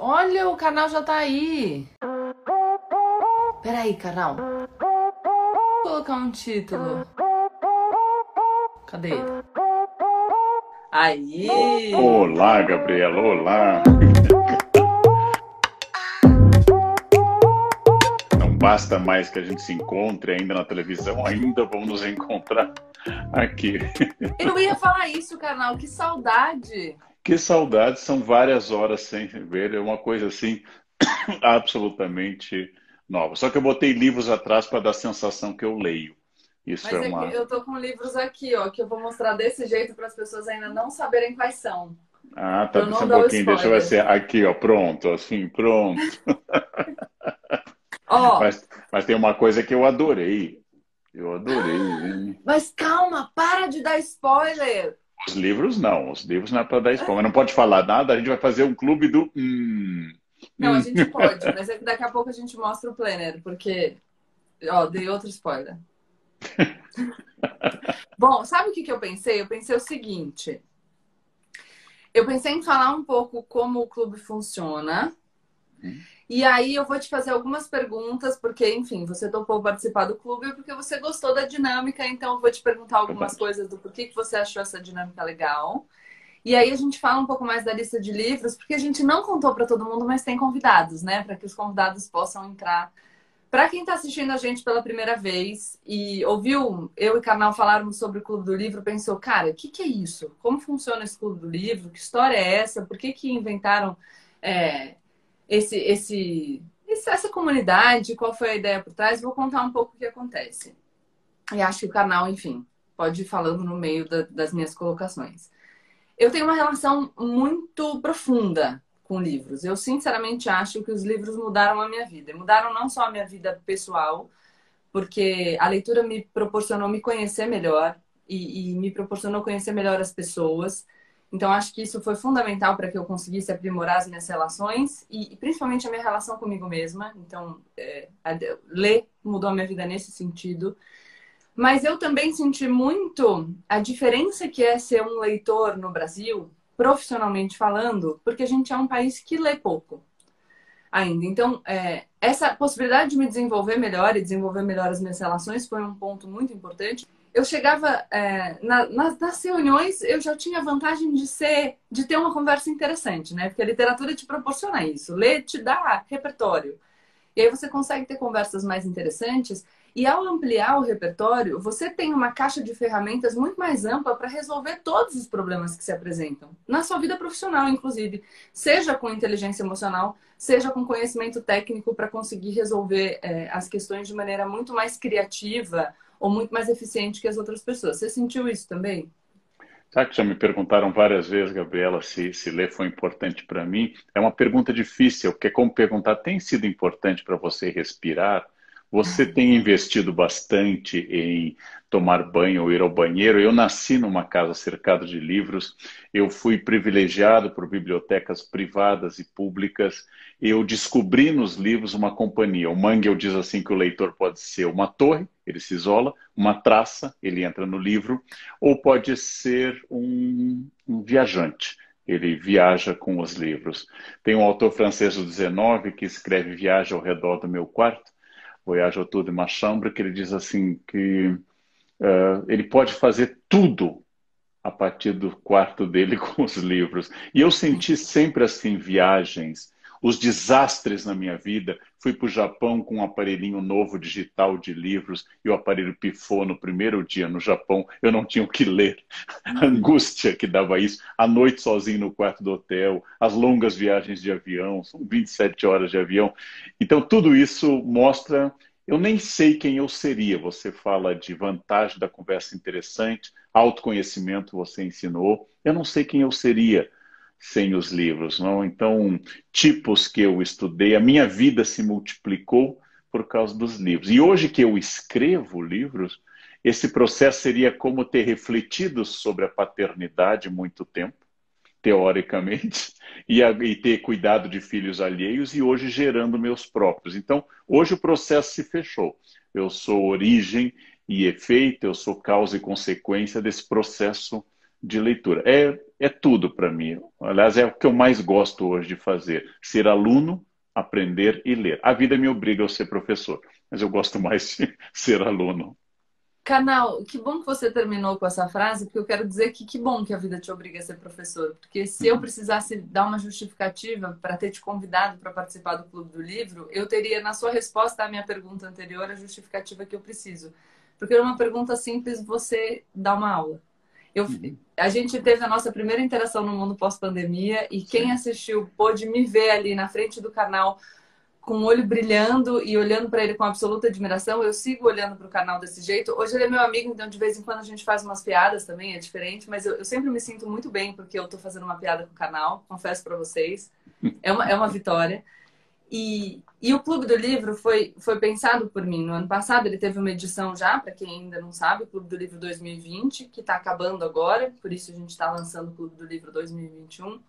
Olha, o canal já tá aí. Peraí, canal. Vou colocar um título. Cadê? Aí! Olá, Gabriela, olá! Não basta mais que a gente se encontre ainda na televisão, ainda vamos nos encontrar aqui. Eu ia falar isso, canal, que saudade! Que saudade, são várias horas sem ver, é uma coisa assim absolutamente nova. Só que eu botei livros atrás para dar a sensação que eu leio. Isso Mas é é uma... eu tô com livros aqui, ó, que eu vou mostrar desse jeito para as pessoas ainda não saberem quais são. Ah, tá. Deixa um pouquinho, deixa eu ver se spoiler. aqui, ó, pronto, assim, pronto. Ó, Mas, mas tem uma coisa que eu adorei. Eu adorei. mas calma, para de dar spoiler! Os livros não, os livros não é para dar spoiler. Não pode falar nada, a gente vai fazer um clube do. Hum. Não, a Hum. gente pode, mas é que daqui a pouco a gente mostra o planner, porque. Ó, dei outro spoiler. Bom, sabe o que, que eu pensei? Eu pensei o seguinte. Eu pensei em falar um pouco como o clube funciona. Hum. E aí eu vou te fazer algumas perguntas, porque, enfim, você topou participar do clube porque você gostou da dinâmica, então eu vou te perguntar algumas coisas do porquê que você achou essa dinâmica legal. E aí a gente fala um pouco mais da lista de livros, porque a gente não contou para todo mundo, mas tem convidados, né? Para que os convidados possam entrar. Para quem está assistindo a gente pela primeira vez e ouviu eu e Carnal falarmos sobre o Clube do Livro, pensou, cara, o que, que é isso? Como funciona esse Clube do Livro? Que história é essa? Por que, que inventaram é, esse, esse, essa comunidade? Qual foi a ideia por trás? Vou contar um pouco o que acontece. E acho que o canal, enfim, pode ir falando no meio da- das minhas colocações. Eu tenho uma relação muito profunda com livros. Eu sinceramente acho que os livros mudaram a minha vida. Mudaram não só a minha vida pessoal, porque a leitura me proporcionou me conhecer melhor e, e me proporcionou conhecer melhor as pessoas. Então acho que isso foi fundamental para que eu conseguisse aprimorar as minhas relações e, e principalmente a minha relação comigo mesma. Então é, ler mudou a minha vida nesse sentido. Mas eu também senti muito a diferença que é ser um leitor no Brasil, profissionalmente falando, porque a gente é um país que lê pouco ainda. Então, é, essa possibilidade de me desenvolver melhor e desenvolver melhor as minhas relações foi um ponto muito importante. Eu chegava é, na- nas, nas reuniões, eu já tinha a vantagem de ser, de ter uma conversa interessante, né? Porque a literatura te proporciona isso. Ler te dá repertório. E aí você consegue ter conversas mais interessantes. E ao ampliar o repertório, você tem uma caixa de ferramentas muito mais ampla para resolver todos os problemas que se apresentam. Na sua vida profissional, inclusive. Seja com inteligência emocional, seja com conhecimento técnico para conseguir resolver é, as questões de maneira muito mais criativa ou muito mais eficiente que as outras pessoas. Você sentiu isso também? Sabe que já me perguntaram várias vezes, Gabriela, se, se ler foi importante para mim? É uma pergunta difícil, porque como perguntar, tem sido importante para você respirar? Você tem investido bastante em tomar banho ou ir ao banheiro? Eu nasci numa casa cercada de livros, eu fui privilegiado por bibliotecas privadas e públicas, eu descobri nos livros uma companhia. O Mangel diz assim que o leitor pode ser uma torre, ele se isola, uma traça, ele entra no livro, ou pode ser um, um viajante. Ele viaja com os livros. Tem um autor francês do 19 que escreve Viagem ao redor do meu quarto, Voyage autour de ma chambre, que ele diz assim que uh, ele pode fazer tudo a partir do quarto dele com os livros. E eu senti sempre assim viagens, os desastres na minha vida. Fui para o Japão com um aparelhinho novo digital de livros e o aparelho pifou no primeiro dia no Japão. Eu não tinha o que ler. A angústia que dava isso. A noite sozinho no quarto do hotel, as longas viagens de avião, são 27 horas de avião. Então, tudo isso mostra. Eu nem sei quem eu seria. Você fala de vantagem da conversa interessante, autoconhecimento, você ensinou. Eu não sei quem eu seria sem os livros, não? Então, tipos que eu estudei, a minha vida se multiplicou por causa dos livros. E hoje que eu escrevo livros, esse processo seria como ter refletido sobre a paternidade muito tempo, teoricamente, e, a, e ter cuidado de filhos alheios e hoje gerando meus próprios. Então, hoje o processo se fechou. Eu sou origem e efeito, eu sou causa e consequência desse processo de leitura. É, é tudo para mim. Aliás, é o que eu mais gosto hoje de fazer: ser aluno, aprender e ler. A vida me obriga a ser professor, mas eu gosto mais de ser aluno. Canal, que bom que você terminou com essa frase, porque eu quero dizer que que bom que a vida te obriga a ser professor. Porque se eu precisasse dar uma justificativa para ter te convidado para participar do Clube do Livro, eu teria na sua resposta à minha pergunta anterior a justificativa que eu preciso. Porque é uma pergunta simples, você dá uma aula. Eu, uhum. a gente teve a nossa primeira interação no mundo pós-pandemia e quem assistiu pôde me ver ali na frente do canal com o olho brilhando e olhando para ele com absoluta admiração. Eu sigo olhando para o canal desse jeito. Hoje ele é meu amigo, então de vez em quando a gente faz umas piadas também, é diferente, mas eu, eu sempre me sinto muito bem porque eu estou fazendo uma piada com o canal, confesso para vocês. É uma, é uma vitória. E, e o Clube do Livro foi, foi pensado por mim. No ano passado ele teve uma edição já, para quem ainda não sabe, Clube do Livro 2020, que está acabando agora, por isso a gente está lançando o Clube do Livro 2021.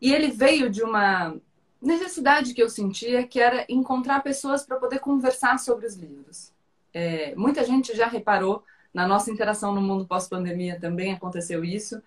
E ele veio de uma necessidade que eu sentia, que era encontrar pessoas para poder conversar sobre os livros. É, muita gente já reparou, na nossa interação no mundo pós-pandemia também aconteceu isso,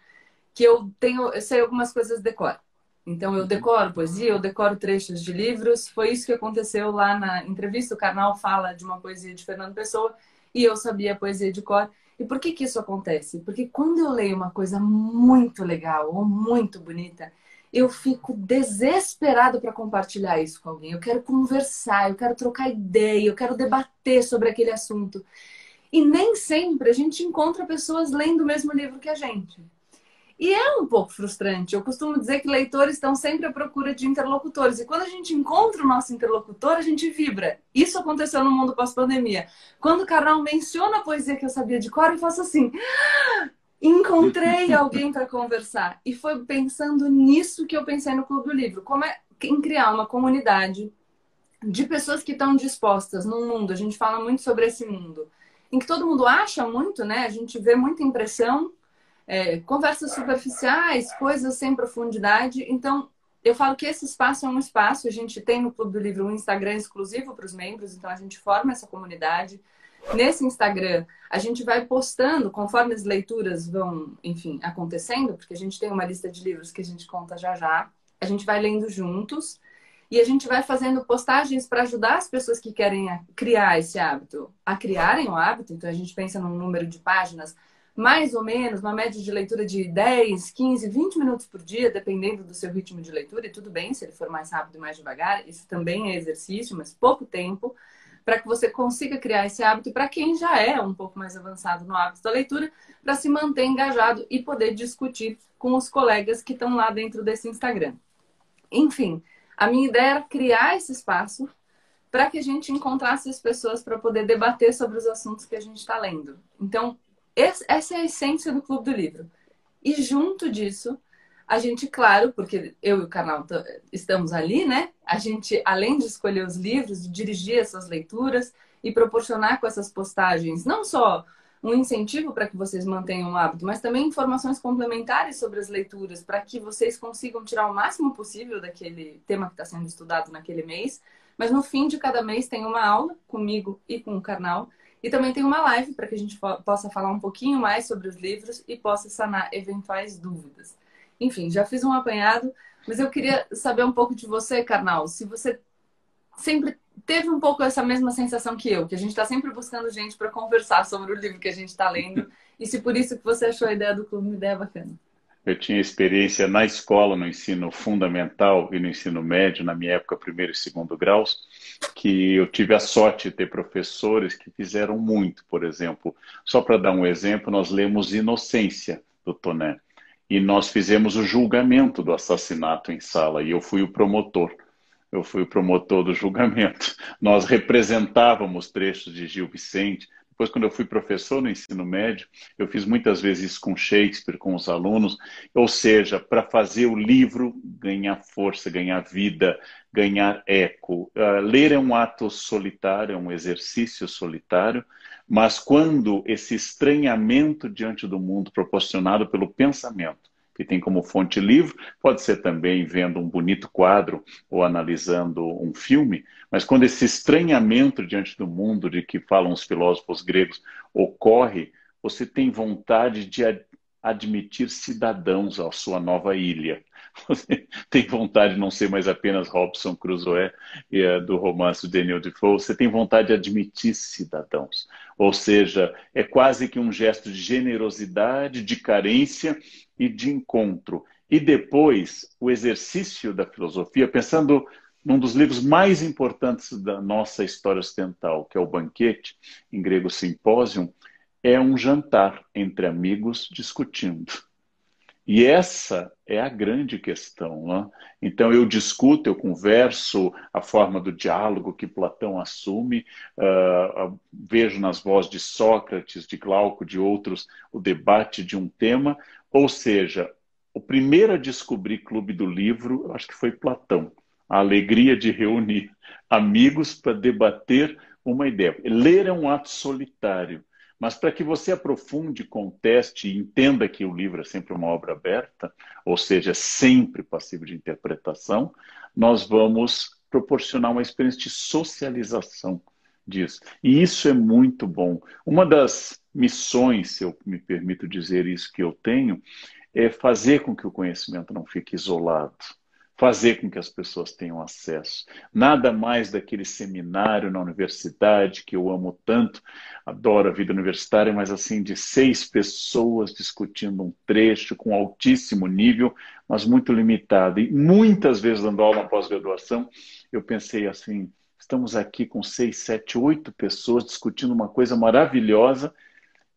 que eu tenho, eu sei algumas coisas decoro. Então eu decoro poesia, eu decoro trechos de livros. Foi isso que aconteceu lá na entrevista. O canal fala de uma poesia de Fernando Pessoa e eu sabia a poesia de cor. E por que que isso acontece? Porque quando eu leio uma coisa muito legal ou muito bonita, eu fico desesperado para compartilhar isso com alguém. Eu quero conversar, eu quero trocar ideia, eu quero debater sobre aquele assunto. E nem sempre a gente encontra pessoas lendo o mesmo livro que a gente. E é um pouco frustrante. Eu costumo dizer que leitores estão sempre à procura de interlocutores. E quando a gente encontra o nosso interlocutor, a gente vibra. Isso aconteceu no mundo pós-pandemia. Quando o Carnal menciona a poesia que eu sabia de cor, eu faço assim: encontrei alguém para conversar. E foi pensando nisso que eu pensei no Clube do Livro. Como é em criar uma comunidade de pessoas que estão dispostas num mundo, a gente fala muito sobre esse mundo, em que todo mundo acha muito, né? A gente vê muita impressão, é, conversas superficiais, coisas sem profundidade. Então, eu falo que esse espaço é um espaço, a gente tem no Clube do Livro um Instagram exclusivo para os membros, então a gente forma essa comunidade. Nesse Instagram, a gente vai postando conforme as leituras vão, enfim, acontecendo, porque a gente tem uma lista de livros que a gente conta já já. A gente vai lendo juntos e a gente vai fazendo postagens para ajudar as pessoas que querem criar esse hábito a criarem o hábito. Então a gente pensa num número de páginas mais ou menos, uma média de leitura de 10, 15, 20 minutos por dia, dependendo do seu ritmo de leitura, e tudo bem se ele for mais rápido e mais devagar, isso também é exercício, mas pouco tempo para que você consiga criar esse hábito para quem já é um pouco mais avançado no hábito da leitura, para se manter engajado e poder discutir com os colegas que estão lá dentro desse Instagram. Enfim, a minha ideia era criar esse espaço para que a gente encontrasse as pessoas para poder debater sobre os assuntos que a gente está lendo. Então, essa é a essência do Clube do Livro. E junto disso, a gente, claro, porque eu e o canal estamos ali, né? A gente, além de escolher os livros, de dirigir essas leituras e proporcionar com essas postagens não só um incentivo para que vocês mantenham o hábito, mas também informações complementares sobre as leituras, para que vocês consigam tirar o máximo possível daquele tema que está sendo estudado naquele mês. Mas no fim de cada mês tem uma aula comigo e com o canal. E também tem uma live para que a gente possa falar um pouquinho mais sobre os livros e possa sanar eventuais dúvidas. Enfim, já fiz um apanhado, mas eu queria saber um pouco de você, Karnal. Se você sempre teve um pouco essa mesma sensação que eu, que a gente está sempre buscando gente para conversar sobre o livro que a gente está lendo, e se por isso que você achou a ideia do clube uma ideia bacana. Eu tinha experiência na escola, no ensino fundamental e no ensino médio, na minha época, primeiro e segundo graus, que eu tive a sorte de ter professores que fizeram muito. Por exemplo, só para dar um exemplo, nós lemos Inocência, do Toné e nós fizemos o julgamento do assassinato em sala e eu fui o promotor. Eu fui o promotor do julgamento. Nós representávamos trechos de Gil Vicente. Depois, quando eu fui professor no ensino médio, eu fiz muitas vezes com Shakespeare, com os alunos, ou seja, para fazer o livro ganhar força, ganhar vida, ganhar eco. Uh, ler é um ato solitário, é um exercício solitário, mas quando esse estranhamento diante do mundo proporcionado pelo pensamento, que tem como fonte livro, pode ser também vendo um bonito quadro ou analisando um filme, mas quando esse estranhamento diante do mundo de que falam os filósofos gregos ocorre, você tem vontade de admitir cidadãos à sua nova ilha. Você tem vontade de não ser mais apenas Robson Crusoe é, do romance de Daniel Defoe, você tem vontade de admitir cidadãos. Ou seja, é quase que um gesto de generosidade, de carência e de encontro. E depois, o exercício da filosofia, pensando num dos livros mais importantes da nossa história ocidental, que é o Banquete, em grego Simpósio, é um jantar entre amigos discutindo. E essa é a grande questão. Né? Então, eu discuto, eu converso, a forma do diálogo que Platão assume, uh, vejo nas vozes de Sócrates, de Glauco, de outros, o debate de um tema. Ou seja, o primeiro a descobrir Clube do Livro, acho que foi Platão. A alegria de reunir amigos para debater uma ideia. Ler é um ato solitário. Mas para que você aprofunde, conteste e entenda que o livro é sempre uma obra aberta, ou seja, sempre passível de interpretação, nós vamos proporcionar uma experiência de socialização disso. E isso é muito bom. Uma das missões, se eu me permito dizer isso, que eu tenho, é fazer com que o conhecimento não fique isolado fazer com que as pessoas tenham acesso. Nada mais daquele seminário na universidade que eu amo tanto, adoro a vida universitária, mas assim, de seis pessoas discutindo um trecho com altíssimo nível, mas muito limitado. E muitas vezes, dando aula na pós-graduação, eu pensei assim: estamos aqui com seis, sete, oito pessoas discutindo uma coisa maravilhosa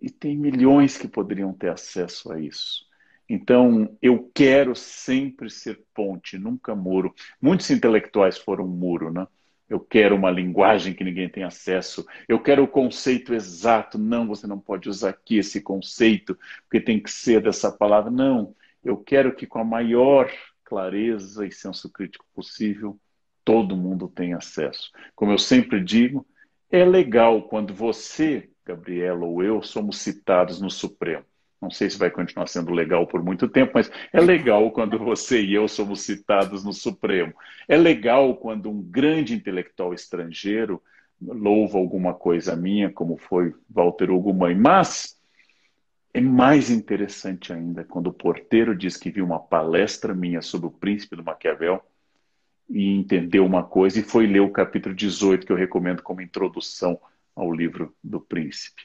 e tem milhões que poderiam ter acesso a isso. Então, eu quero sempre ser ponte, nunca muro. Muitos intelectuais foram muro, né? Eu quero uma linguagem que ninguém tem acesso. Eu quero o conceito exato. Não, você não pode usar aqui esse conceito, porque tem que ser dessa palavra. Não, eu quero que com a maior clareza e senso crítico possível, todo mundo tenha acesso. Como eu sempre digo, é legal quando você, Gabriela ou eu, somos citados no Supremo. Não sei se vai continuar sendo legal por muito tempo, mas é legal quando você e eu somos citados no Supremo. É legal quando um grande intelectual estrangeiro louva alguma coisa minha, como foi Walter Hugo Mãe. Mas é mais interessante ainda quando o porteiro diz que viu uma palestra minha sobre o príncipe do Maquiavel e entendeu uma coisa e foi ler o capítulo 18, que eu recomendo como introdução ao livro do príncipe.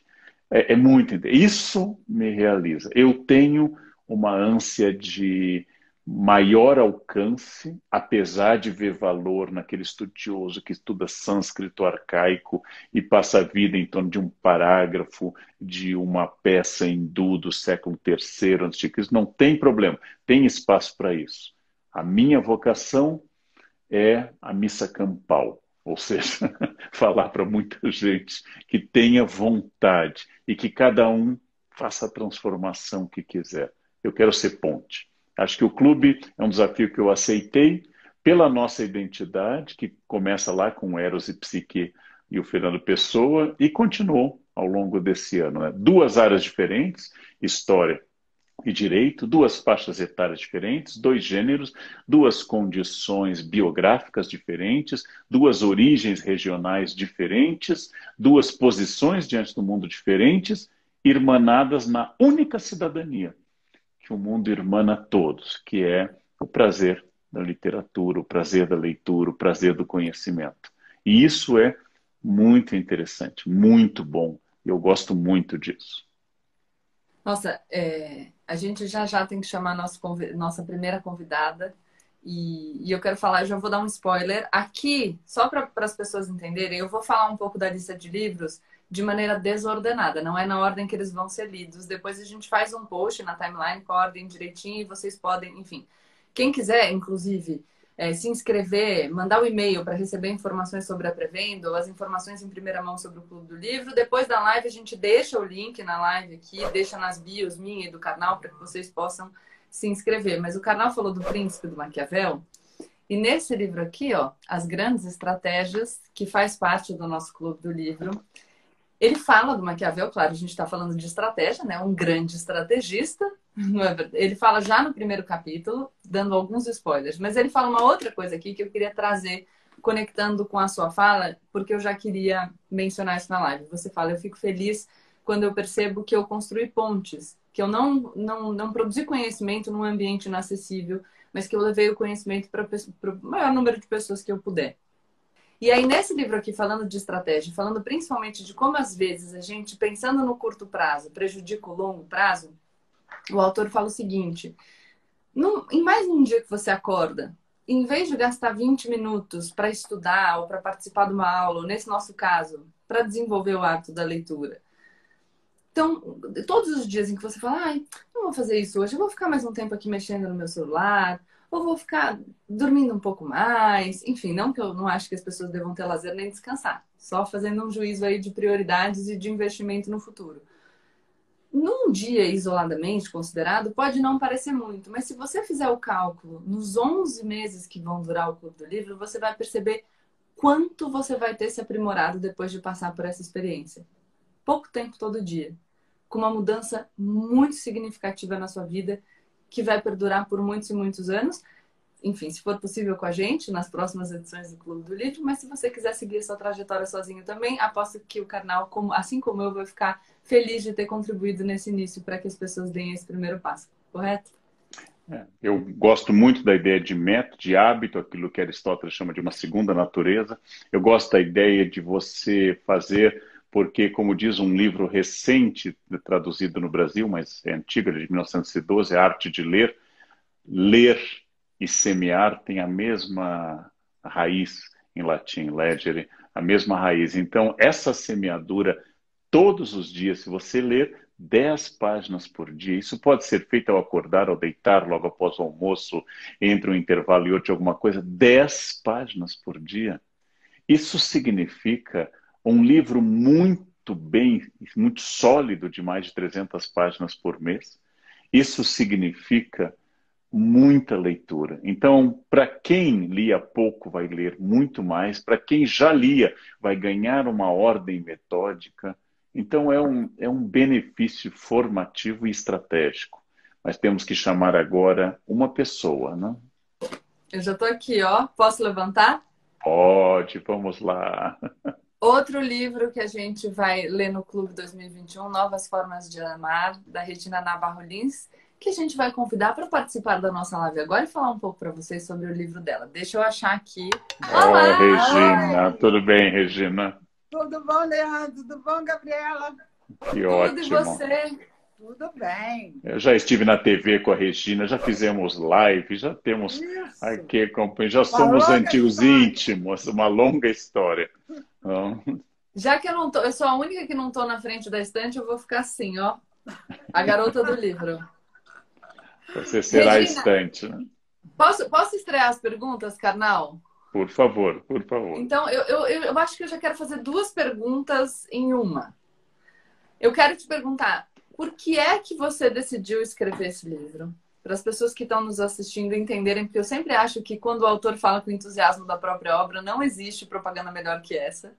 É, é muito. Isso me realiza. Eu tenho uma ânsia de maior alcance, apesar de ver valor naquele estudioso que estuda sânscrito arcaico e passa a vida em torno de um parágrafo de uma peça hindu do século III a.C. Não tem problema, tem espaço para isso. A minha vocação é a missa campal. Ou seja, falar para muita gente que tenha vontade e que cada um faça a transformação que quiser. Eu quero ser ponte. Acho que o clube é um desafio que eu aceitei pela nossa identidade, que começa lá com Eros e Psique e o Fernando Pessoa, e continuou ao longo desse ano. Né? Duas áreas diferentes, história e direito, duas faixas etárias diferentes, dois gêneros, duas condições biográficas diferentes, duas origens regionais diferentes, duas posições diante do mundo diferentes, irmanadas na única cidadania que o mundo irmana a todos, que é o prazer da literatura, o prazer da leitura, o prazer do conhecimento. E isso é muito interessante, muito bom. Eu gosto muito disso. Nossa, é, a gente já já tem que chamar nosso, nossa primeira convidada. E, e, eu quero falar, já vou dar um spoiler. Aqui, só para as pessoas entenderem, eu vou falar um pouco da lista de livros de maneira desordenada, não é na ordem que eles vão ser lidos. Depois a gente faz um post na timeline com a ordem direitinho e vocês podem, enfim. Quem quiser, inclusive, é, se inscrever, mandar o um e-mail para receber informações sobre a pré-venda ou as informações em primeira mão sobre o Clube do Livro. Depois da live, a gente deixa o link na live aqui, deixa nas bios minha e do canal para que vocês possam se inscrever. Mas o canal falou do Príncipe do Maquiavel. E nesse livro aqui, ó, As Grandes Estratégias, que faz parte do nosso Clube do Livro, ele fala do Maquiavel, claro, a gente está falando de estratégia, né? Um grande estrategista. É ele fala já no primeiro capítulo, dando alguns spoilers, mas ele fala uma outra coisa aqui que eu queria trazer, conectando com a sua fala, porque eu já queria mencionar isso na live. Você fala, eu fico feliz quando eu percebo que eu construí pontes que eu não, não, não produzi conhecimento num ambiente inacessível, mas que eu levei o conhecimento para o maior número de pessoas que eu puder. E aí, nesse livro aqui, falando de estratégia, falando principalmente de como às vezes a gente, pensando no curto prazo, prejudica o longo prazo, o autor fala o seguinte: num, em mais um dia que você acorda, em vez de gastar 20 minutos para estudar ou para participar de uma aula, ou nesse nosso caso, para desenvolver o hábito da leitura. Então, todos os dias em que você fala, ai, não vou fazer isso hoje, eu vou ficar mais um tempo aqui mexendo no meu celular, ou vou ficar dormindo um pouco mais. Enfim, não que eu não acho que as pessoas devam ter lazer nem descansar, só fazendo um juízo aí de prioridades e de investimento no futuro num dia isoladamente considerado, pode não parecer muito, mas se você fizer o cálculo nos 11 meses que vão durar o clube do livro, você vai perceber quanto você vai ter se aprimorado depois de passar por essa experiência. Pouco tempo todo dia, com uma mudança muito significativa na sua vida, que vai perdurar por muitos e muitos anos enfim, se for possível com a gente nas próximas edições do Clube do Livro, mas se você quiser seguir essa trajetória sozinho também, aposto que o canal, assim como eu, vai ficar feliz de ter contribuído nesse início para que as pessoas deem esse primeiro passo, correto? É, eu gosto muito da ideia de método, de hábito, aquilo que Aristóteles chama de uma segunda natureza. Eu gosto da ideia de você fazer, porque, como diz um livro recente, traduzido no Brasil, mas é antigo, é de 1912, A Arte de Ler, ler e semear tem a mesma raiz em latim, legere, a mesma raiz. Então, essa semeadura, todos os dias, se você ler 10 páginas por dia, isso pode ser feito ao acordar, ao deitar, logo após o almoço, entre um intervalo e outro, alguma coisa, 10 páginas por dia. Isso significa um livro muito bem, muito sólido, de mais de 300 páginas por mês. Isso significa muita leitura. Então, para quem lia pouco, vai ler muito mais. Para quem já lia, vai ganhar uma ordem metódica. Então, é um, é um benefício formativo e estratégico. Mas temos que chamar agora uma pessoa, né? Eu já estou aqui, ó. Posso levantar? Pode, vamos lá. Outro livro que a gente vai ler no Clube 2021, Novas Formas de Amar, da Regina Navarro Lins que a gente vai convidar para participar da nossa live agora e falar um pouco para vocês sobre o livro dela. Deixa eu achar aqui. Olá, Regina. Oi. Tudo bem, Regina? Tudo bom, Leandro? Tudo bom, Gabriela? Que Tudo ótimo. E você? Tudo bem. Eu já estive na TV com a Regina, já fizemos live, já temos Isso. aqui, já somos antigos história. íntimos, uma longa história. Já que eu não tô, eu sou a única que não estou na frente da estante, eu vou ficar assim, ó. A garota do livro. Você será Regina, estante, né? Posso, posso estrear as perguntas, Carnal? Por favor, por favor. Então, eu, eu, eu acho que eu já quero fazer duas perguntas em uma. Eu quero te perguntar, por que é que você decidiu escrever esse livro? Para as pessoas que estão nos assistindo entenderem, porque eu sempre acho que quando o autor fala com entusiasmo da própria obra, não existe propaganda melhor que essa.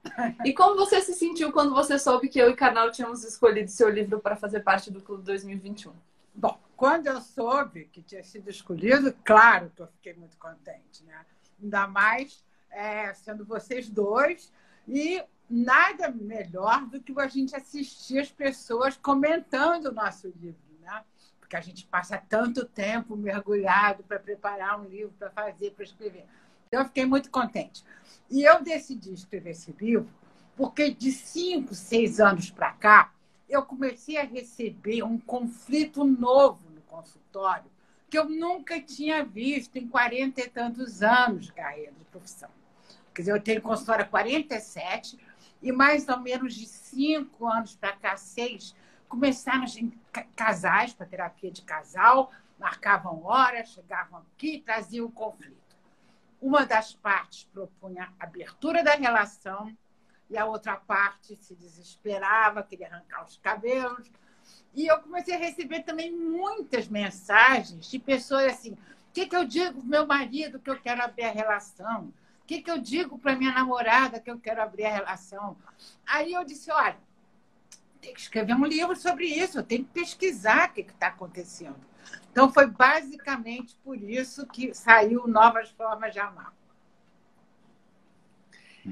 E como você se sentiu quando você soube que eu e Carnal tínhamos escolhido seu livro para fazer parte do Clube 2021? Bom, quando eu soube que tinha sido escolhido, claro que eu fiquei muito contente, né? Ainda mais é, sendo vocês dois. E nada melhor do que a gente assistir as pessoas comentando o nosso livro, né? Porque a gente passa tanto tempo mergulhado para preparar um livro, para fazer, para escrever. Então, eu fiquei muito contente. E eu decidi escrever esse livro porque de cinco, seis anos para cá, eu comecei a receber um conflito novo no consultório que eu nunca tinha visto em 40 e tantos anos de carreira de profissão. Quer dizer, eu tenho consultório há 47 e mais ou menos de cinco anos para cá, seis, começaram casais para terapia de casal, marcavam horas, chegavam aqui e traziam o conflito. Uma das partes propunha abertura da relação, e a outra parte se desesperava, queria arrancar os cabelos. E eu comecei a receber também muitas mensagens de pessoas assim: o que, que eu digo para meu marido que eu quero abrir a relação? O que, que eu digo para minha namorada que eu quero abrir a relação? Aí eu disse: olha, que escrever um livro sobre isso, eu tenho que pesquisar o que está acontecendo. Então, foi basicamente por isso que saiu Novas Formas de Amar.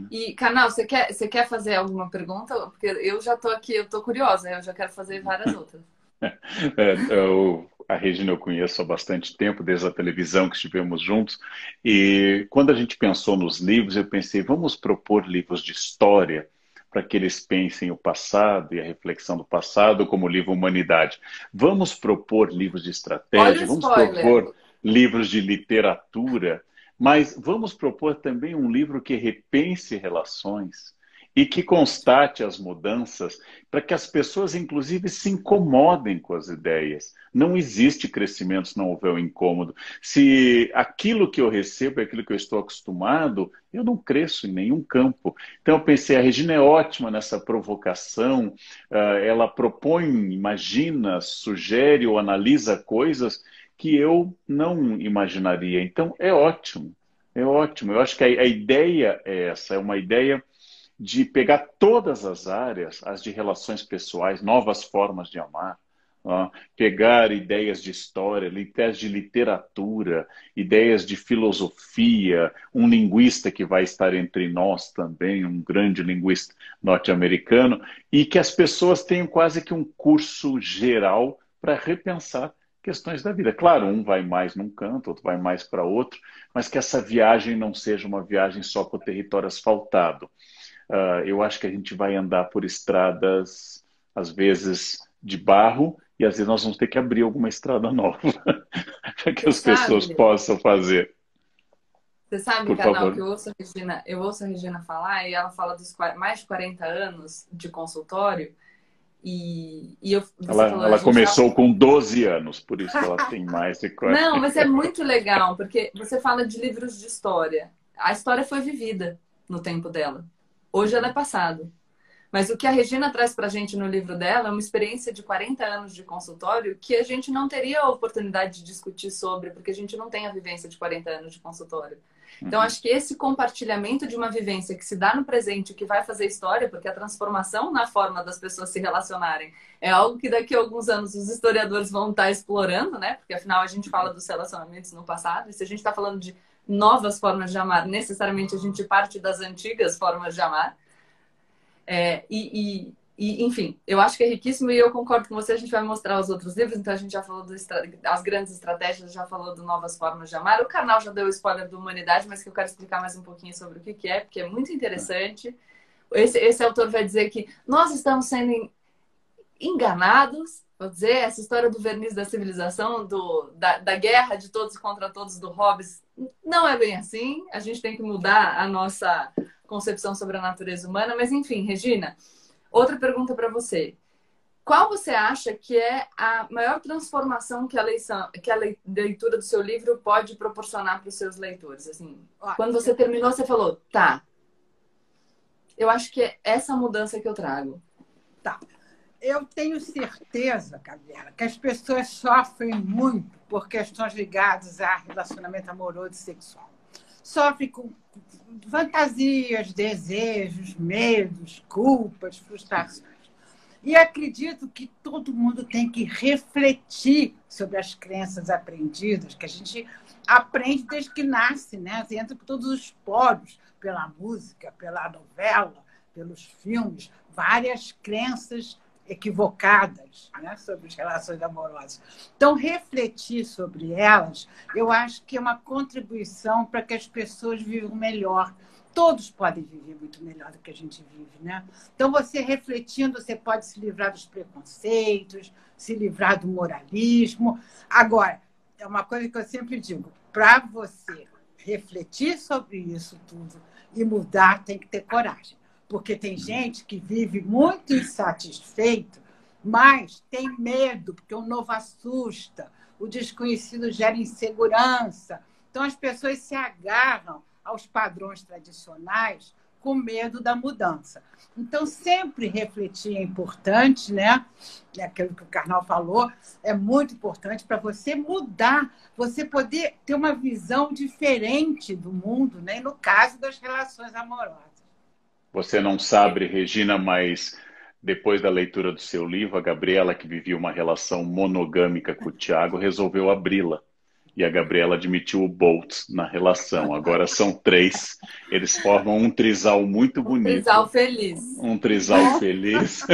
E, Canal, você quer, você quer fazer alguma pergunta? Porque eu já estou aqui, eu estou curiosa, eu já quero fazer várias outras. É, eu, a Regina eu conheço há bastante tempo, desde a televisão que estivemos juntos, e quando a gente pensou nos livros, eu pensei, vamos propor livros de história para que eles pensem o passado e a reflexão do passado como livro Humanidade. Vamos propor livros de estratégia, vamos propor livros de literatura, mas vamos propor também um livro que repense relações, e que constate as mudanças para que as pessoas, inclusive, se incomodem com as ideias. Não existe crescimento se não houver o um incômodo. Se aquilo que eu recebo é aquilo que eu estou acostumado, eu não cresço em nenhum campo. Então, eu pensei, a Regina é ótima nessa provocação, ah, ela propõe, imagina, sugere ou analisa coisas que eu não imaginaria. Então, é ótimo. É ótimo. Eu acho que a, a ideia é essa, é uma ideia de pegar todas as áreas, as de relações pessoais, novas formas de amar, pegar ideias de história, ideias de literatura, ideias de filosofia, um linguista que vai estar entre nós também, um grande linguista norte-americano, e que as pessoas tenham quase que um curso geral para repensar questões da vida. Claro, um vai mais num canto, outro vai mais para outro, mas que essa viagem não seja uma viagem só para o território asfaltado uh, eu acho que a gente vai andar por estradas, às vezes, de barro, e às vezes nós vamos ter que abrir alguma estrada nova para que as sabe, pessoas possam fazer. Você sabe, por canal, favor. que eu ouço, a Regina, eu ouço a Regina falar e ela fala dos mais de 40 anos de consultório. E, e eu, ela, falou, ela começou tá... com 12 anos, por isso ela tem mais de 40. Não, mas é muito legal, porque você fala de livros de história. A história foi vivida no tempo dela. Hoje ela é passado. Mas o que a Regina traz para a gente no livro dela é uma experiência de 40 anos de consultório que a gente não teria a oportunidade de discutir sobre, porque a gente não tem a vivência de 40 anos de consultório. Então, uhum. acho que esse compartilhamento de uma vivência que se dá no presente, que vai fazer história, porque a transformação na forma das pessoas se relacionarem é algo que daqui a alguns anos os historiadores vão estar explorando, né? Porque afinal a gente fala dos relacionamentos no passado, e se a gente está falando de novas formas de amar, necessariamente a gente parte das antigas formas de amar. É, e, e, e, enfim, eu acho que é riquíssimo e eu concordo com você. A gente vai mostrar os outros livros, então a gente já falou das grandes estratégias, já falou de novas formas de amar. O canal já deu spoiler da humanidade, mas que eu quero explicar mais um pouquinho sobre o que, que é, porque é muito interessante. Esse, esse autor vai dizer que nós estamos sendo enganados vou dizer, essa história do verniz da civilização, do, da, da guerra de todos contra todos do Hobbes, não é bem assim. A gente tem que mudar a nossa concepção sobre a natureza humana. Mas, enfim, Regina, outra pergunta para você. Qual você acha que é a maior transformação que a, leição, que a leitura do seu livro pode proporcionar para os seus leitores? Assim, quando você terminou, você falou, tá, eu acho que é essa mudança que eu trago. Tá eu tenho certeza, Gabriela, que as pessoas sofrem muito por questões ligadas a relacionamento amoroso e sexual. Sofrem com fantasias, desejos, medos, culpas, frustrações. E acredito que todo mundo tem que refletir sobre as crenças aprendidas, que a gente aprende desde que nasce, né? Entra por todos os poros, pela música, pela novela, pelos filmes, várias crenças equivocadas né, sobre as relações amorosas. Então, refletir sobre elas, eu acho que é uma contribuição para que as pessoas vivam melhor. Todos podem viver muito melhor do que a gente vive, né? Então, você refletindo, você pode se livrar dos preconceitos, se livrar do moralismo. Agora, é uma coisa que eu sempre digo: para você refletir sobre isso tudo e mudar, tem que ter coragem porque tem gente que vive muito insatisfeito, mas tem medo, porque o novo assusta, o desconhecido gera insegurança. Então as pessoas se agarram aos padrões tradicionais com medo da mudança. Então, sempre refletir é importante, né? É aquilo que o Carnal falou, é muito importante para você mudar, você poder ter uma visão diferente do mundo, né? No caso das relações amorosas. Você não sabe, Regina, mas depois da leitura do seu livro, a Gabriela, que vivia uma relação monogâmica com o Tiago, resolveu abri-la. e a Gabriela admitiu o Bolt na relação. Agora são três. Eles formam um trisal muito bonito. Um trisal feliz. Um trisal feliz.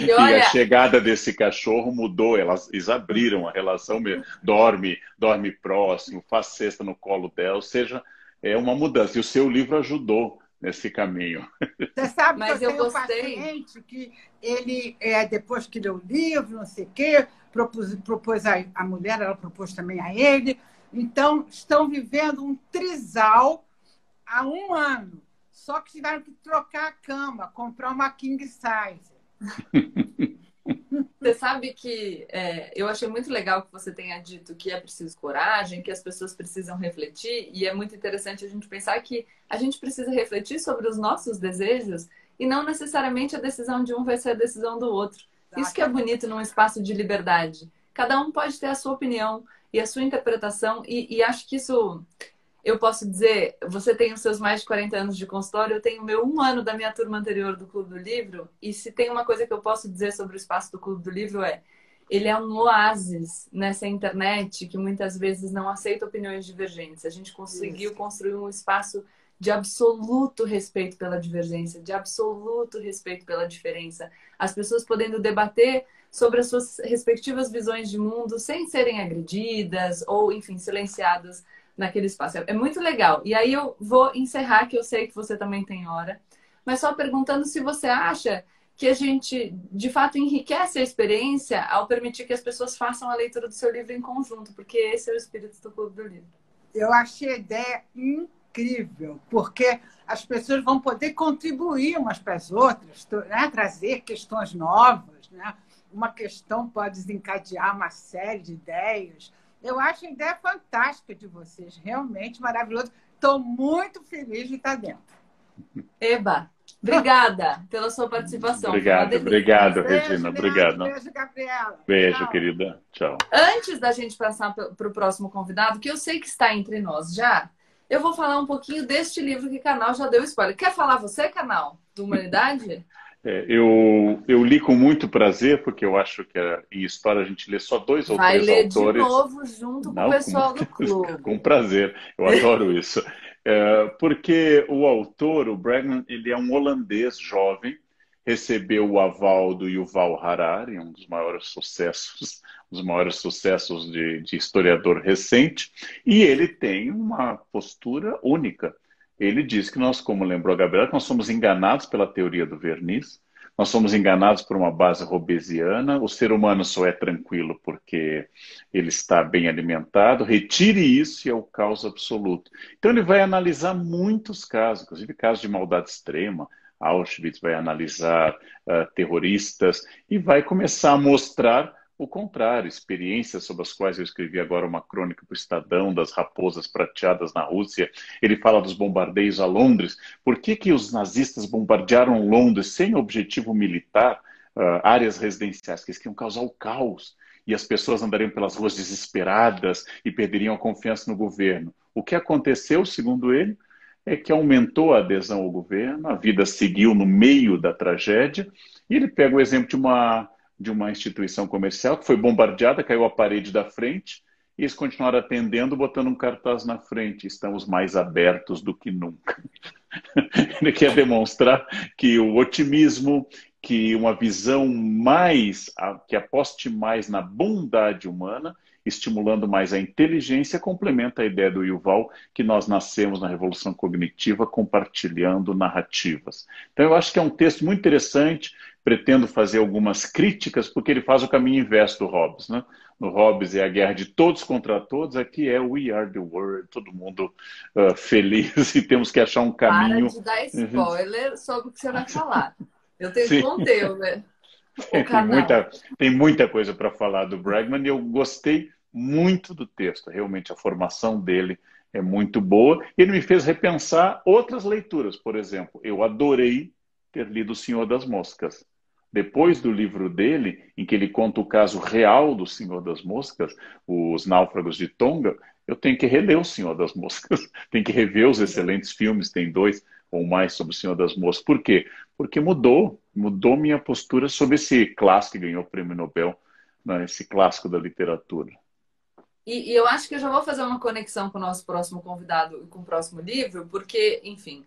E, olha... e, a chegada desse cachorro mudou. Elas, eles abriram a relação mesmo. Dorme, dorme próximo, faz cesta no colo dela. Ou seja, é uma mudança. E o seu livro ajudou nesse caminho. Você sabe Mas que eu, eu tenho gostei. um paciente que ele, é, depois que leu o livro, não sei o quê, propôs, propôs a, a mulher, ela propôs também a ele. Então, estão vivendo um trisal há um ano. Só que tiveram que trocar a cama, comprar uma king size. Você sabe que é, eu achei muito legal que você tenha dito que é preciso coragem, que as pessoas precisam refletir, e é muito interessante a gente pensar que a gente precisa refletir sobre os nossos desejos e não necessariamente a decisão de um vai ser a decisão do outro. Isso que é bonito num espaço de liberdade. Cada um pode ter a sua opinião e a sua interpretação, e, e acho que isso eu posso dizer, você tem os seus mais de 40 anos de consultório, eu tenho o meu um ano da minha turma anterior do Clube do Livro, e se tem uma coisa que eu posso dizer sobre o espaço do Clube do Livro é ele é um oásis nessa internet que muitas vezes não aceita opiniões divergentes. A gente conseguiu Isso. construir um espaço de absoluto respeito pela divergência, de absoluto respeito pela diferença. As pessoas podendo debater sobre as suas respectivas visões de mundo sem serem agredidas ou, enfim, silenciadas naquele espaço. É muito legal. E aí eu vou encerrar, que eu sei que você também tem hora, mas só perguntando se você acha que a gente, de fato, enriquece a experiência ao permitir que as pessoas façam a leitura do seu livro em conjunto, porque esse é o espírito do Clube do Livro. Eu achei a ideia incrível, porque as pessoas vão poder contribuir umas para as outras, né? trazer questões novas. Né? Uma questão pode desencadear uma série de ideias. Eu acho a ideia fantástica de vocês, realmente maravilhoso. Estou muito feliz de estar dentro. Eba, obrigada pela sua participação. Obrigado, obrigado, beijo, Regina. Obrigado. Beijo, Gabriela. Beijo, Tchau. querida. Tchau. Antes da gente passar para o próximo convidado, que eu sei que está entre nós já, eu vou falar um pouquinho deste livro que o canal já deu spoiler. Quer falar você, canal, do Humanidade? É, eu, eu li com muito prazer, porque eu acho que em história a gente lê só dois ou Vai três ler autores. de novo junto com Não, o pessoal com, do clube. Com prazer, eu adoro isso. É, porque o autor, o Bregman, ele é um holandês jovem, recebeu o aval do Yuval Harari, um dos maiores sucessos, um dos maiores sucessos de, de historiador recente, e ele tem uma postura única ele diz que nós, como lembrou a Gabriela, nós somos enganados pela teoria do verniz, nós somos enganados por uma base robesiana, o ser humano só é tranquilo porque ele está bem alimentado, retire isso e é o caos absoluto. Então ele vai analisar muitos casos, inclusive casos de maldade extrema, Auschwitz vai analisar uh, terroristas e vai começar a mostrar o contrário, experiências sobre as quais eu escrevi agora uma crônica para o Estadão, das raposas prateadas na Rússia. Ele fala dos bombardeios a Londres. Por que, que os nazistas bombardearam Londres sem objetivo militar, uh, áreas residenciais, que eles queriam causar o caos? E as pessoas andariam pelas ruas desesperadas e perderiam a confiança no governo. O que aconteceu, segundo ele, é que aumentou a adesão ao governo, a vida seguiu no meio da tragédia, e ele pega o exemplo de uma de uma instituição comercial que foi bombardeada, caiu a parede da frente, e eles continuaram atendendo, botando um cartaz na frente: estamos mais abertos do que nunca. Ele quer demonstrar que o otimismo, que uma visão mais, que aposte mais na bondade humana, estimulando mais a inteligência, complementa a ideia do Yuval que nós nascemos na revolução cognitiva compartilhando narrativas. Então eu acho que é um texto muito interessante, pretendo fazer algumas críticas, porque ele faz o caminho inverso do Hobbes. Né? No Hobbes é a guerra de todos contra todos, aqui é We Are the World, todo mundo uh, feliz e temos que achar um caminho. Para de dar uhum. spoiler sobre o que você vai falar. Eu tenho Sim. conteúdo, né? Tem muita, tem muita coisa para falar do Bregman e eu gostei muito do texto. Realmente a formação dele é muito boa. Ele me fez repensar outras leituras. Por exemplo, eu adorei ter lido O Senhor das Moscas. Depois do livro dele, em que ele conta o caso real do Senhor das Moscas, os náufragos de Tonga, eu tenho que reler O Senhor das Moscas. tenho que rever os excelentes filmes, tem dois ou mais sobre o Senhor das Moscas. Por quê? Porque mudou, mudou minha postura sobre esse clássico que ganhou o prêmio Nobel, né, esse clássico da literatura. E, e, eu acho que eu já vou fazer uma conexão com o nosso próximo convidado e com o próximo livro, porque, enfim,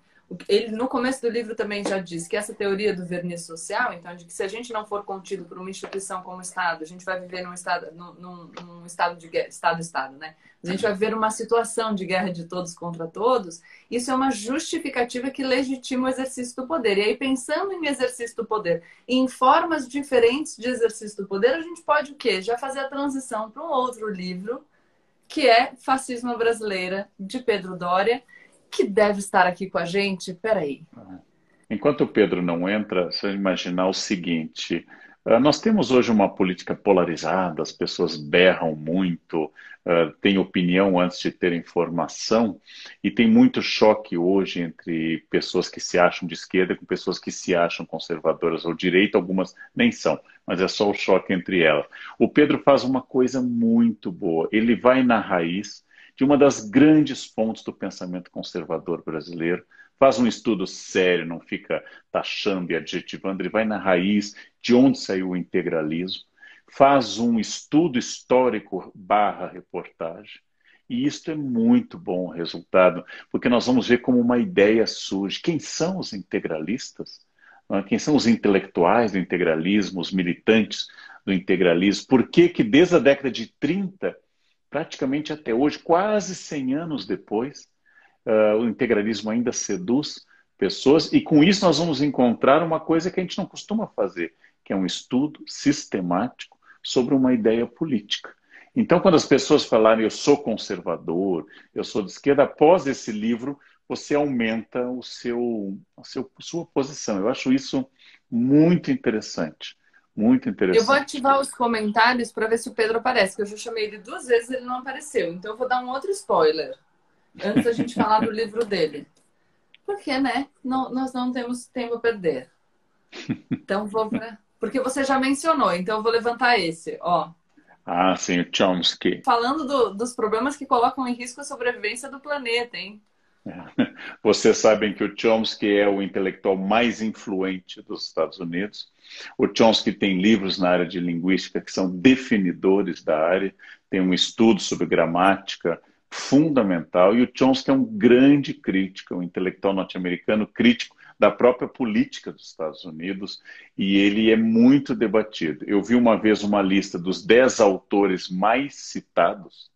ele no começo do livro também já diz que essa teoria do verniz social, então, de que se a gente não for contido por uma instituição como o Estado, a gente vai viver num estado, num, num estado de guerra, estado estado, né? A gente vai viver uma situação de guerra de todos contra todos. Isso é uma justificativa que legitima o exercício do poder. E aí, pensando em exercício do poder, em formas diferentes de exercício do poder, a gente pode o quê? Já fazer a transição para um outro livro, que é Fascismo Brasileira, de Pedro Doria que deve estar aqui com a gente? Peraí. Enquanto o Pedro não entra, você imaginar o seguinte: ah, nós temos hoje uma política polarizada, as pessoas berram muito, uh, têm opinião antes de ter informação, e tem muito choque hoje entre pessoas que se acham de esquerda com pessoas que se acham conservadoras ou direita, algumas nem são, mas é só o choque entre elas. O Pedro faz uma coisa muito boa, ele vai na raiz de uma das grandes fontes do pensamento conservador brasileiro, faz um estudo sério, não fica taxando e adjetivando, ele vai na raiz de onde saiu o integralismo, faz um estudo histórico barra reportagem, e isso é muito bom resultado, porque nós vamos ver como uma ideia surge. Quem são os integralistas? Ah, quem são os intelectuais do integralismo, os militantes do integralismo? Por que que desde a década de 30 praticamente até hoje, quase 100 anos depois, uh, o integralismo ainda seduz pessoas, e com isso nós vamos encontrar uma coisa que a gente não costuma fazer, que é um estudo sistemático sobre uma ideia política. Então, quando as pessoas falarem eu sou conservador, eu sou de esquerda, após esse livro, você aumenta o seu, a seu, sua posição. Eu acho isso muito interessante. Muito interessante. Eu vou ativar os comentários para ver se o Pedro aparece, que eu já chamei ele duas vezes e ele não apareceu. Então eu vou dar um outro spoiler antes da gente falar do livro dele. Porque, né? Não, nós não temos tempo a perder. Então vou pra... Porque você já mencionou, então eu vou levantar esse, ó. Ah, sim, o Chomsky. Falando do, dos problemas que colocam em risco a sobrevivência do planeta, hein? Vocês sabem que o Chomsky é o intelectual mais influente dos Estados Unidos. O Chomsky tem livros na área de linguística que são definidores da área, tem um estudo sobre gramática fundamental, e o Chomsky é um grande crítico, um intelectual norte-americano crítico da própria política dos Estados Unidos, e ele é muito debatido. Eu vi uma vez uma lista dos dez autores mais citados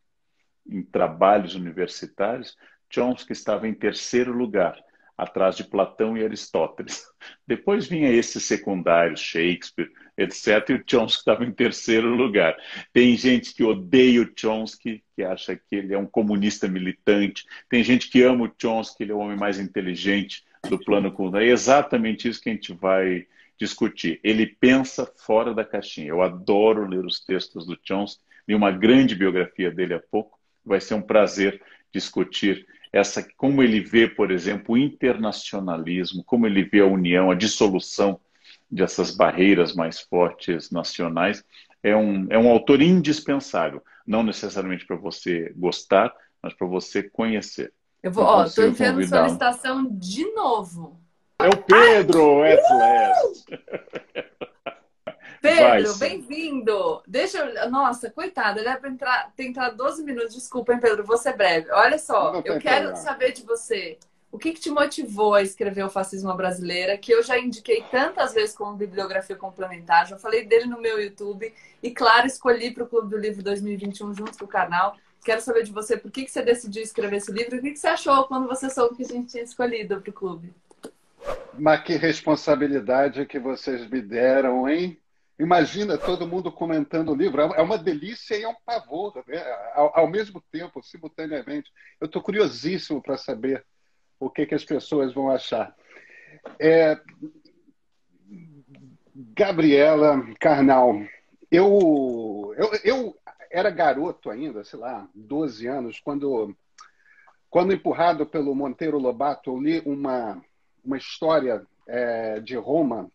em trabalhos universitários, Chomsky estava em terceiro lugar, atrás de Platão e Aristóteles. Depois vinha esses secundários, Shakespeare, etc. E o Chomsky estava em terceiro lugar. Tem gente que odeia o Chomsky, que acha que ele é um comunista militante. Tem gente que ama o Chomsky, ele é o homem mais inteligente do plano cultural. É exatamente isso que a gente vai discutir. Ele pensa fora da caixinha. Eu adoro ler os textos do Chomsky. Li uma grande biografia dele há pouco. Vai ser um prazer discutir essa como ele vê, por exemplo, o internacionalismo, como ele vê a união, a dissolução dessas barreiras mais fortes nacionais, é um, é um autor indispensável, não necessariamente para você gostar, mas para você conhecer. Eu vou, ó, estou enviando solicitação de novo. É o Pedro, Ai, Pedro, bem-vindo. Deixa eu. Nossa, coitado, ele é para entrar, tem entrar 12 minutos. Desculpa, hein, Pedro, vou ser breve. Olha só, eu quero saber de você. O que, que te motivou a escrever o Fascismo Brasileira, que eu já indiquei tantas vezes como bibliografia complementar, já falei dele no meu YouTube e, claro, escolhi para o Clube do Livro 2021 junto com o canal. Quero saber de você por que, que você decidiu escrever esse livro e o que, que você achou quando você soube que a gente tinha escolhido para o clube. Mas que responsabilidade que vocês me deram, hein? Imagina todo mundo comentando o livro. É uma delícia e é um pavor, né? ao, ao mesmo tempo, simultaneamente. Eu estou curiosíssimo para saber o que, que, as pessoas vão achar. É... Gabriela Carnal, eu, eu, eu era garoto ainda, sei lá, 12 anos, quando, quando empurrado pelo Monteiro Lobato, eu li uma, uma história é, de Roma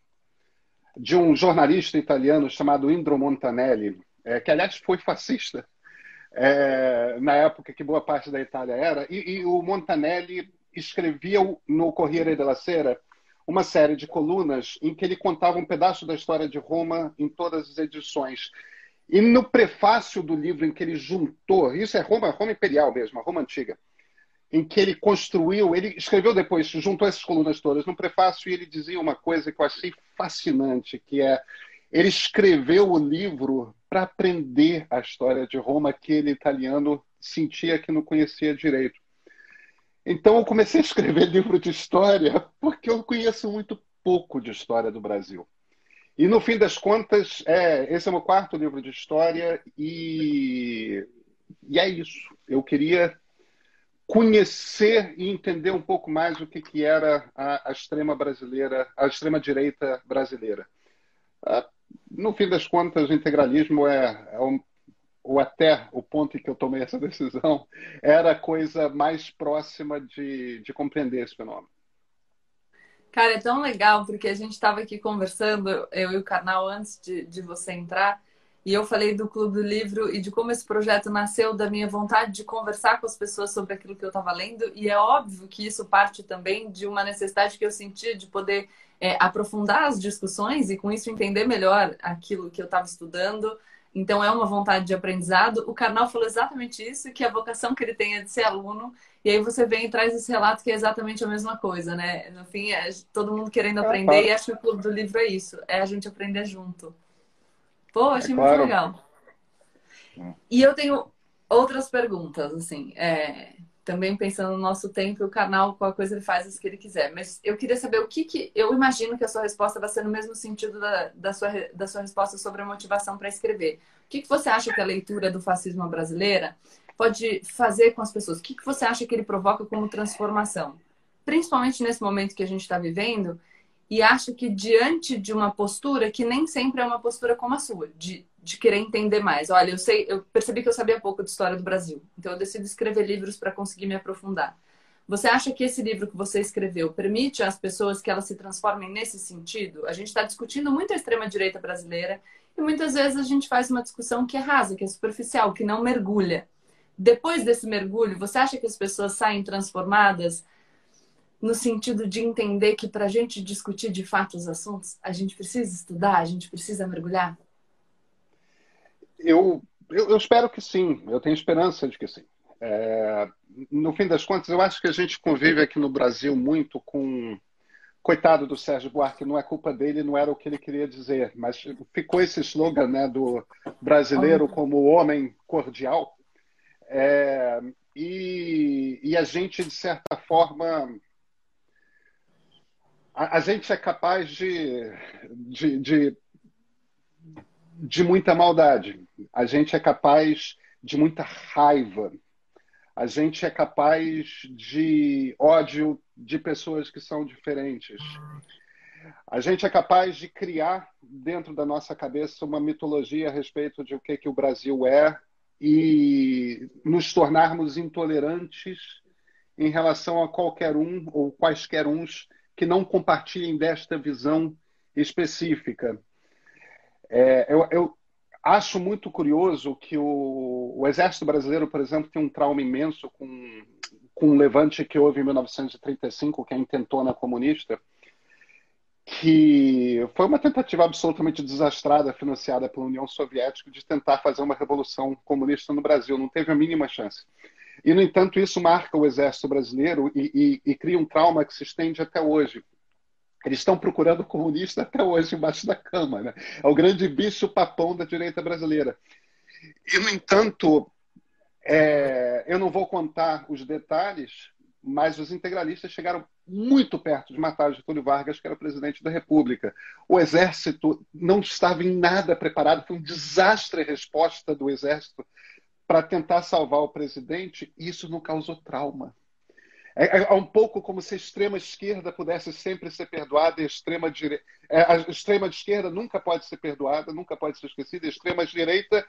de um jornalista italiano chamado Indro Montanelli, é, que aliás foi fascista é, na época que boa parte da Itália era, e, e o Montanelli escrevia no Corriere della Sera uma série de colunas em que ele contava um pedaço da história de Roma em todas as edições. E no prefácio do livro em que ele juntou, isso é Roma, Roma Imperial mesmo, a Roma Antiga, em que ele construiu, ele escreveu depois, juntou essas colunas todas no prefácio e ele dizia uma coisa que eu achei fascinante, que é ele escreveu o livro para aprender a história de Roma que ele italiano sentia que não conhecia direito. Então eu comecei a escrever livro de história porque eu conheço muito pouco de história do Brasil. E no fim das contas, é, esse é o meu quarto livro de história e, e é isso. Eu queria conhecer e entender um pouco mais o que, que era a, a extrema brasileira, a extrema direita brasileira. Ah, no fim das contas, o integralismo é, é um, ou até o ponto em que eu tomei essa decisão, era a coisa mais próxima de, de compreender esse fenômeno. Cara, é tão legal, porque a gente estava aqui conversando, eu e o canal, antes de, de você entrar, e eu falei do Clube do Livro e de como esse projeto nasceu da minha vontade de conversar com as pessoas sobre aquilo que eu estava lendo. E é óbvio que isso parte também de uma necessidade que eu sentia de poder é, aprofundar as discussões e com isso entender melhor aquilo que eu estava estudando. Então é uma vontade de aprendizado. O Karnal falou exatamente isso, que a vocação que ele tem é de ser aluno. E aí você vem e traz esse relato que é exatamente a mesma coisa, né? No fim, é todo mundo querendo aprender e acho que o Clube do Livro é isso, é a gente aprender junto. Pô, achei é, muito claro. legal. Hum. E eu tenho outras perguntas, assim, é, também pensando no nosso tempo, o canal, qual coisa ele faz o que ele quiser. Mas eu queria saber o que que. Eu imagino que a sua resposta vai ser no mesmo sentido da, da, sua, da sua resposta sobre a motivação para escrever. O que, que você acha que a leitura do fascismo brasileira pode fazer com as pessoas? O que, que você acha que ele provoca como transformação? Principalmente nesse momento que a gente está vivendo, e acho que diante de uma postura que nem sempre é uma postura como a sua, de, de querer entender mais. Olha, eu sei, eu percebi que eu sabia pouco de história do Brasil, então eu decido escrever livros para conseguir me aprofundar. Você acha que esse livro que você escreveu permite às pessoas que elas se transformem nesse sentido? A gente está discutindo muito a extrema-direita brasileira e muitas vezes a gente faz uma discussão que é rasa, que é superficial, que não mergulha. Depois desse mergulho, você acha que as pessoas saem transformadas no sentido de entender que para a gente discutir de fato os assuntos, a gente precisa estudar, a gente precisa mergulhar? Eu, eu, eu espero que sim, eu tenho esperança de que sim. É, no fim das contas, eu acho que a gente convive aqui no Brasil muito com. Coitado do Sérgio Buarque, não é culpa dele, não era o que ele queria dizer, mas ficou esse slogan né, do brasileiro como homem cordial. É, e, e a gente, de certa forma, a, a gente é capaz de, de, de, de muita maldade, a gente é capaz de muita raiva, a gente é capaz de ódio de pessoas que são diferentes. A gente é capaz de criar dentro da nossa cabeça uma mitologia a respeito de o que, que o Brasil é e nos tornarmos intolerantes em relação a qualquer um ou quaisquer uns que não compartilhem desta visão específica. É, eu, eu, acho muito curioso que o, o, Exército Brasileiro, por exemplo, tem um trauma imenso com, com um levante que houve em 1935, que é a intentona comunista, que foi uma tentativa absolutamente desastrada, financiada pela União Soviética, de tentar fazer uma revolução comunista no Brasil. Não teve a mínima chance. E, no entanto, isso marca o exército brasileiro e, e, e cria um trauma que se estende até hoje. Eles estão procurando comunista até hoje embaixo da cama. Né? É o grande bicho papão da direita brasileira. E, no entanto, é, eu não vou contar os detalhes, mas os integralistas chegaram muito perto de matar Getúlio Vargas, que era presidente da República. O exército não estava em nada preparado, foi um desastre a resposta do exército para tentar salvar o presidente, isso não causou trauma. É, é, um pouco como se a extrema esquerda pudesse sempre ser perdoada e a extrema direita. É, a extrema esquerda nunca pode ser perdoada, nunca pode ser esquecida. A extrema direita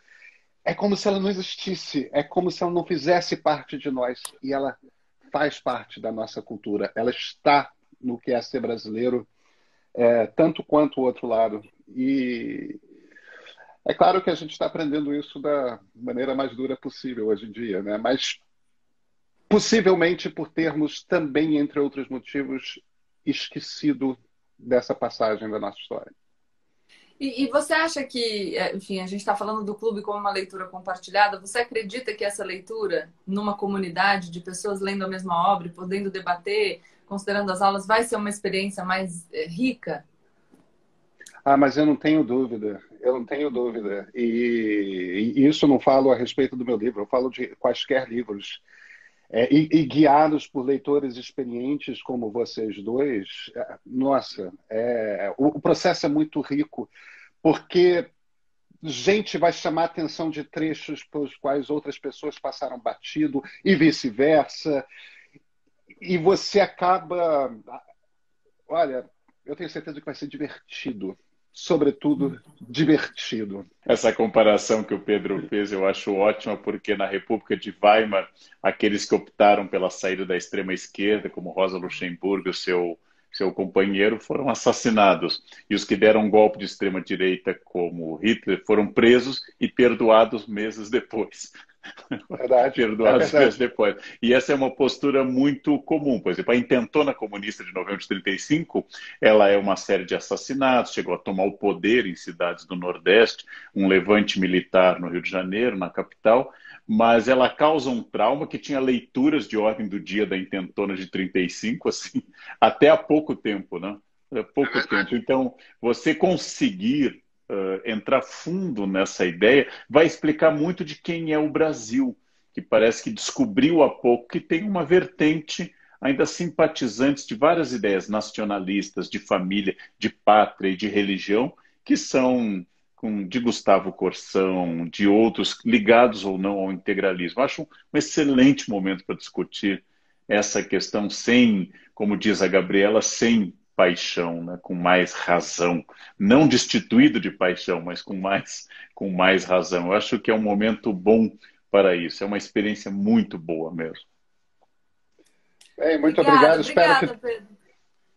é como se ela não existisse, é como se ela não fizesse parte de nós. E ela faz parte da nossa cultura. Ela está no que é ser brasileiro, é, tanto quanto o outro lado. E é claro que a gente está aprendendo isso da maneira mais dura possível hoje em dia, né? mas possivelmente por termos também, entre outros motivos, esquecido dessa passagem da nossa história. E, e, você acha que, é, enfim, a gente está falando do clube como uma leitura compartilhada, você acredita que essa leitura, numa comunidade de pessoas lendo a mesma obra, podendo debater, considerando as aulas, vai ser uma experiência mais é, rica? Ah, mas eu não tenho dúvida, eu não tenho dúvida. E, e isso não falo a respeito do meu livro, eu falo de quaisquer livros. É, e, e, guiados por leitores experientes como vocês dois, é, nossa, é, o, o, processo é muito rico, porque gente vai chamar a atenção de trechos pelos quais outras pessoas passaram batido e vice-versa, e você acaba. Olha, eu tenho certeza que vai ser divertido sobretudo, divertido. Essa comparação que o Pedro fez eu acho ótima, porque na República de Weimar, aqueles que optaram pela saída da extrema esquerda, como Rosa Luxemburgo, seu, seu companheiro, foram assassinados. E os que deram um golpe de extrema direita, como Hitler, foram presos e perdoados meses depois. Verdade. Perdoados é meses depois. E essa é uma postura muito comum. Por exemplo, a intentona comunista de novembro de 35, ela é uma série de assassinatos, chegou a tomar o poder em cidades do Nordeste, um levante militar no Rio de Janeiro, na capital, mas ela causa um trauma que tinha leituras de ordem do dia da intentona de 35, assim, até há pouco tempo, né? Há pouco tempo. Então, você conseguir uh, entrar fundo nessa ideia, vai explicar muito de quem é o Brasil, que parece que descobriu há pouco que tem uma vertente ainda simpatizantes de várias ideias nacionalistas, de família, de pátria e de religião, que são de Gustavo Corsão, de outros ligados ou não ao integralismo. Acho um excelente momento para discutir essa questão sem, como diz a Gabriela, sem paixão, né? com mais razão, não destituído de paixão, mas com mais, com mais razão. Eu acho que é um momento bom para isso, é uma experiência muito boa mesmo. Bem, muito obrigado. Obrigada, Espero que...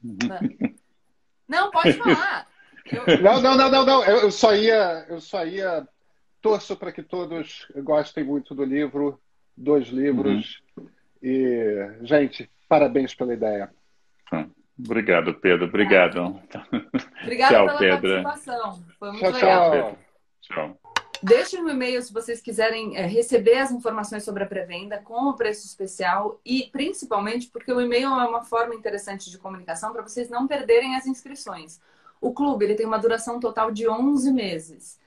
Pedro. Não, pode falar. Eu... Não, não, não, não, não. Eu só ia, eu só ia torço para que todos gostem muito do livro, dois livros. Uhum. E, gente, parabéns pela ideia. Hum. Obrigado, Pedro. Obrigado. Obrigada tchau, pela Pedro. participação. Foi muito tchau, legal. Tchau. tchau. Deixem um e-mail se vocês quiserem é, receber as informações sobre a pré-venda com o preço especial e principalmente porque o e-mail é uma forma interessante de comunicação para vocês não perderem as inscrições. O clube ele tem uma duração total de 11 meses.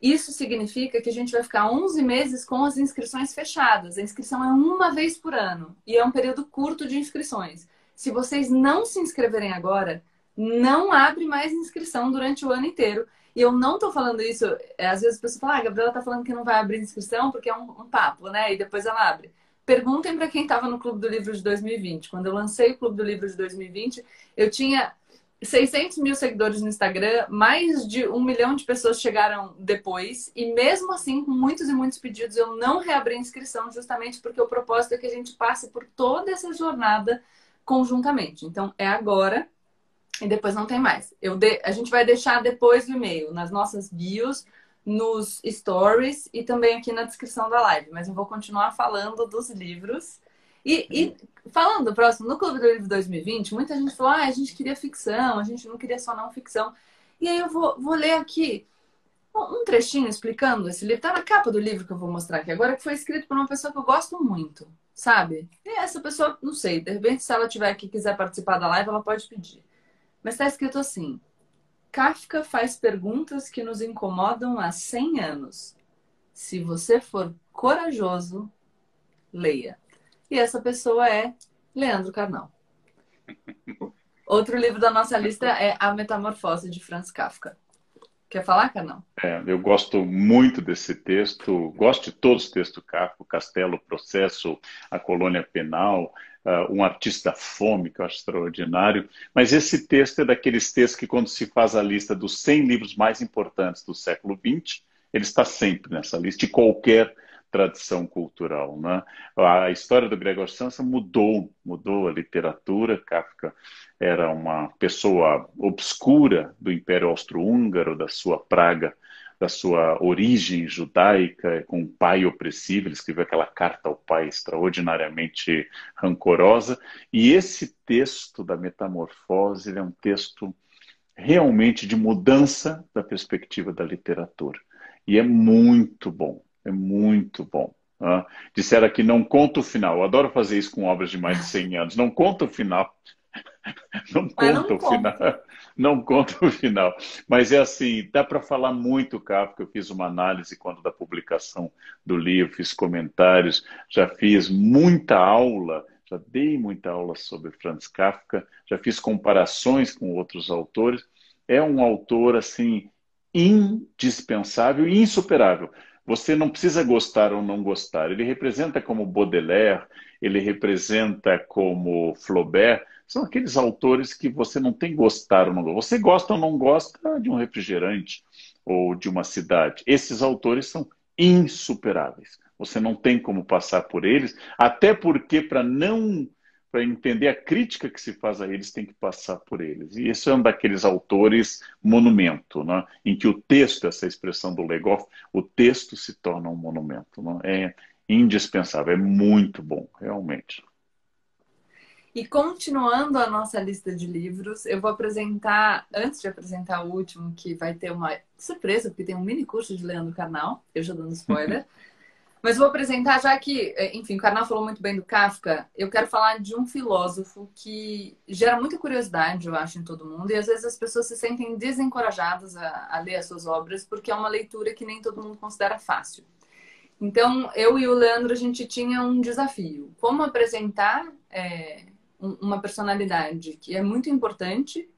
Isso significa que a gente vai ficar 11 meses com as inscrições fechadas. A inscrição é uma vez por ano e é um período curto de inscrições. Se vocês não se inscreverem agora, não abre mais inscrição durante o ano inteiro. E eu não estou falando isso, é, às vezes as pessoas falam, ah, a Gabriela está falando que não vai abrir inscrição porque é um, um papo, né? E depois ela abre. Perguntem para quem estava no Clube do Livro de 2020. Quando eu lancei o Clube do Livro de 2020, eu tinha 600 mil seguidores no Instagram, mais de um milhão de pessoas chegaram depois, e mesmo assim, com muitos e muitos pedidos, eu não reabri a inscrição, justamente porque o propósito é que a gente passe por toda essa jornada conjuntamente. Então, é agora e depois não tem mais. Eu de... A gente vai deixar depois do e-mail, nas nossas bios, nos stories e também aqui na descrição da live. Mas eu vou continuar falando dos livros. E, e falando próximo, no Clube do Livro 2020, muita gente falou: ah, a gente queria ficção, a gente não queria só não ficção. E aí eu vou, vou ler aqui um trechinho explicando esse livro. Tá na capa do livro que eu vou mostrar aqui agora, que foi escrito por uma pessoa que eu gosto muito sabe? E essa pessoa, não sei, de repente, se ela tiver aqui e quiser participar da live, ela pode pedir. Mas está escrito assim: Kafka faz perguntas que nos incomodam há 100 anos. Se você for corajoso, leia. E essa pessoa é Leandro Carnal. Outro livro da nossa lista é A Metamorfose de Franz Kafka. Quer falar, Carnal? É, eu gosto muito desse texto, gosto de todos os textos do Kafka, Castelo, Processo, a Colônia Penal, uh, um artista fome, que eu acho extraordinário. Mas esse texto é daqueles textos que, quando se faz a lista dos 100 livros mais importantes do século XX, ele está sempre nessa lista, de qualquer tradição cultural. Né? A história do Gregor Samsa mudou, mudou a literatura. Kafka era uma pessoa obscura do Império Austro-Húngaro, da sua praga, da sua origem judaica, com um pai opressivo. Ele escreveu aquela carta ao pai extraordinariamente rancorosa. E esse texto da Metamorfose é um texto realmente de mudança da perspectiva da literatura. E é muito bom, é muito bom. Né? Disseram aqui, não conta o final. Eu adoro fazer isso com obras de mais de 100 anos. Não conta o final. Não conta não o conta. final. Não conta o final. Mas é assim, dá para falar muito Kafka. Eu fiz uma análise quando da publicação do livro, fiz comentários, já fiz muita aula já dei muita aula sobre Franz Kafka, já fiz comparações com outros autores. É um autor assim indispensável e insuperável. Você não precisa gostar ou não gostar. Ele representa como Baudelaire, ele representa como Flaubert. São aqueles autores que você não tem gostar ou não gostar. Você gosta ou não gosta de um refrigerante ou de uma cidade. Esses autores são insuperáveis. Você não tem como passar por eles, até porque para não para entender a crítica que se faz a eles, tem que passar por eles. E esse é um daqueles autores monumento, né? em que o texto, essa expressão do Legoff, o texto se torna um monumento. Né? É indispensável, é muito bom, realmente. E continuando a nossa lista de livros, eu vou apresentar, antes de apresentar o último, que vai ter uma surpresa, porque tem um mini curso de Leandro Canal, eu já dando spoiler. Mas vou apresentar, já que, é, enfim, o Karnal falou muito bem do Kafka, eu quero falar de um filósofo que gera muita curiosidade, eu acho, em todo mundo, e às vezes as pessoas se sentem desencorajadas a, a ler as suas obras, porque é uma leitura que nem todo mundo considera fácil. Então, eu e o Leandro, a gente tinha um desafio. Como apresentar é, uma personalidade que é muito importante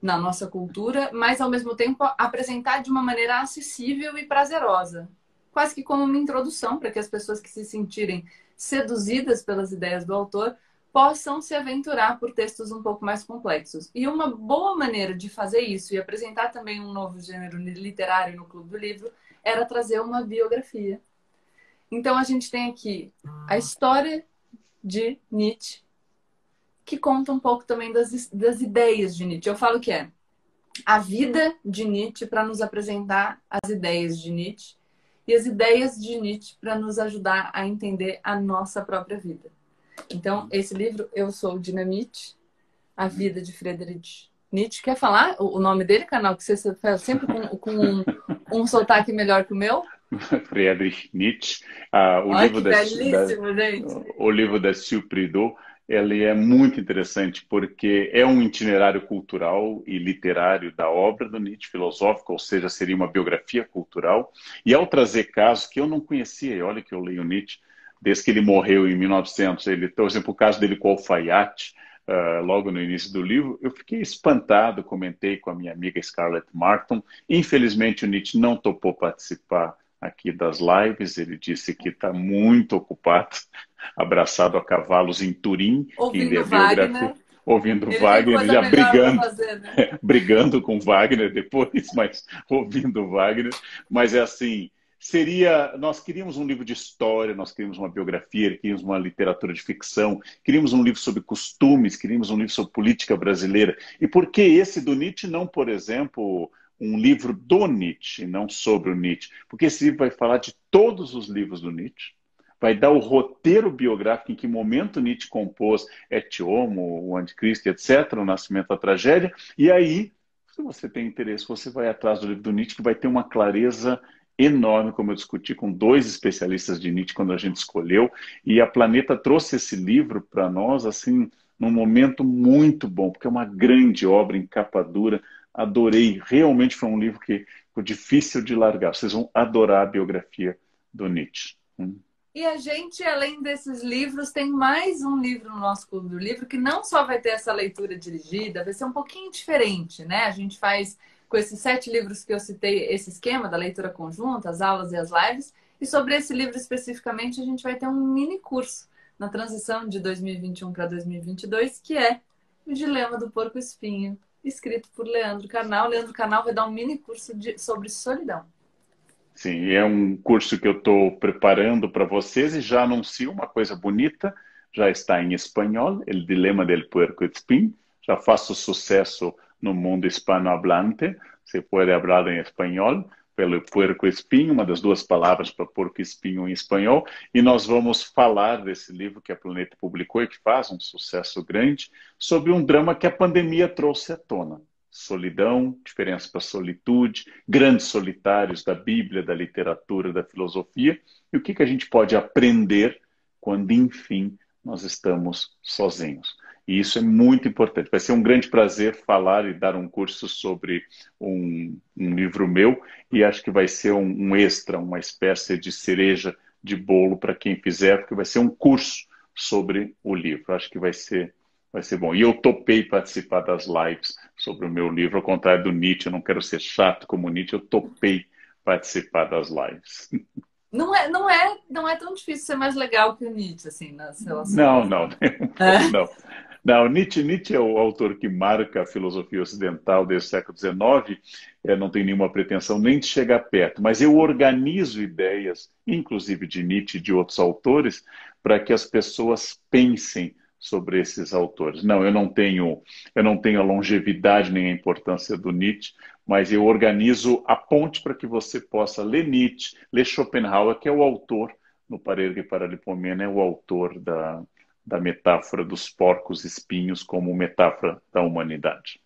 na nossa cultura, mas, ao mesmo tempo, apresentar de uma maneira acessível e prazerosa quase que como uma introdução para que as pessoas que se sentirem seduzidas pelas ideias do autor possam se aventurar por textos um pouco mais complexos. E uma boa maneira de fazer isso e apresentar também um novo gênero literário no Clube do Livro era trazer uma biografia. Então a gente tem aqui a história de Nietzsche, que conta um pouco também das, das ideias de Nietzsche. Eu falo que é a vida de Nietzsche para nos apresentar as ideias de Nietzsche e as ideias de Nietzsche para nos ajudar a entender a nossa própria vida. Então, esse livro, Eu Sou Dinamite, A Vida de Friedrich Nietzsche. Quer falar o nome dele, canal? Que você faz sempre com, com um, um sotaque melhor que o meu? Friedrich Nietzsche. Ah, o, livro da, da, o livro da Supridot ele é muito interessante porque é um itinerário cultural e literário da obra do Nietzsche, filosófico, ou seja, seria uma biografia cultural. E ao trazer casos que eu não conhecia, e olha que eu leio Nietzsche desde que ele morreu em 1900, ele, por exemplo, o caso dele com o alfaiate, uh, logo no início do livro, eu fiquei espantado, comentei com a minha amiga Scarlett Martin. Infelizmente, o Nietzsche não topou participar aqui das lives, ele disse que está muito ocupado abraçado a cavalos em Turim, ouvindo em Wagner. Ouvindo ele Wagner, já brigando, fazer, né? brigando com Wagner depois, mas ouvindo Wagner. Mas é assim, seria. Nós queríamos um livro de história, nós queríamos uma biografia, queríamos uma literatura de ficção, queríamos um livro sobre costumes, queríamos um livro sobre política brasileira. E por que esse do Nietzsche não, por exemplo, um livro do Nietzsche, não sobre o Nietzsche? Porque esse livro vai falar de todos os livros do Nietzsche vai dar o roteiro biográfico em que momento Nietzsche compôs Et Homo, o Anticristo, etc., o Nascimento da Tragédia, e aí, se você tem interesse, você vai atrás do livro do Nietzsche, que vai ter uma clareza enorme, como eu discuti com dois especialistas de Nietzsche quando a gente escolheu, e a Planeta trouxe esse livro para nós, assim, num momento muito bom, porque é uma grande obra em capa dura, adorei, realmente foi um livro que foi difícil de largar, vocês vão adorar a biografia do Nietzsche. Hum. E a gente, além desses livros, tem mais um livro no nosso Clube do Livro que não só vai ter essa leitura dirigida, vai ser um pouquinho diferente, né? A gente faz com esses sete livros que eu citei, esse esquema da leitura conjunta, as aulas e as lives. E sobre esse livro especificamente, a gente vai ter um mini curso na transição de 2021 para 2022, que é O Dilema do Porco Espinho, escrito por Leandro Carnal. Leandro Carnal vai dar um mini curso de, sobre solidão. Sim, é um curso que eu estou preparando para vocês e já anuncio uma coisa bonita. Já está em espanhol, El Dilema del Puerco Espín. Já faço sucesso no mundo hispanohablante. Você pode falar em espanhol pelo puerco espinho, uma das duas palavras para porco espinho em espanhol, e nós vamos falar desse livro que a Planeta publicou e que faz um sucesso grande, sobre um drama que a pandemia trouxe à tona solidão, diferença para solitude, grandes solitários da Bíblia, da literatura, da filosofia, e o que, que a gente pode aprender quando, enfim, nós estamos sozinhos. E isso é muito importante. Vai ser um grande prazer falar e dar um curso sobre um, um livro meu, e acho que vai ser um, um extra, uma espécie de cereja de bolo para quem fizer, porque vai ser um curso sobre o livro. Acho que vai ser vai ser bom. E eu topei participar das lives sobre o meu livro, ao contrário do Nietzsche, eu não quero ser chato como Nietzsche, eu topei participar das lives. Não é, não é, não é tão difícil ser mais legal que o Nietzsche, assim, nas relações. Não, não, é. não. Não, Nietzsche, Nietzsche é o autor que marca a filosofia ocidental desde o século XIX. Eu não tenho nenhuma pretensão nem de chegar perto, mas eu organizo ideias, inclusive de Nietzsche e de outros autores, para que as pessoas pensem sobre esses autores. Não, eu não tenho, eu não tenho a longevidade nem a importância do Nietzsche, mas eu organizo a ponte para que você possa ler Nietzsche, ler Schopenhauer, que é o autor, no Parergue Paralipomena, é o autor da, da metáfora dos porcos espinhos como metáfora da humanidade.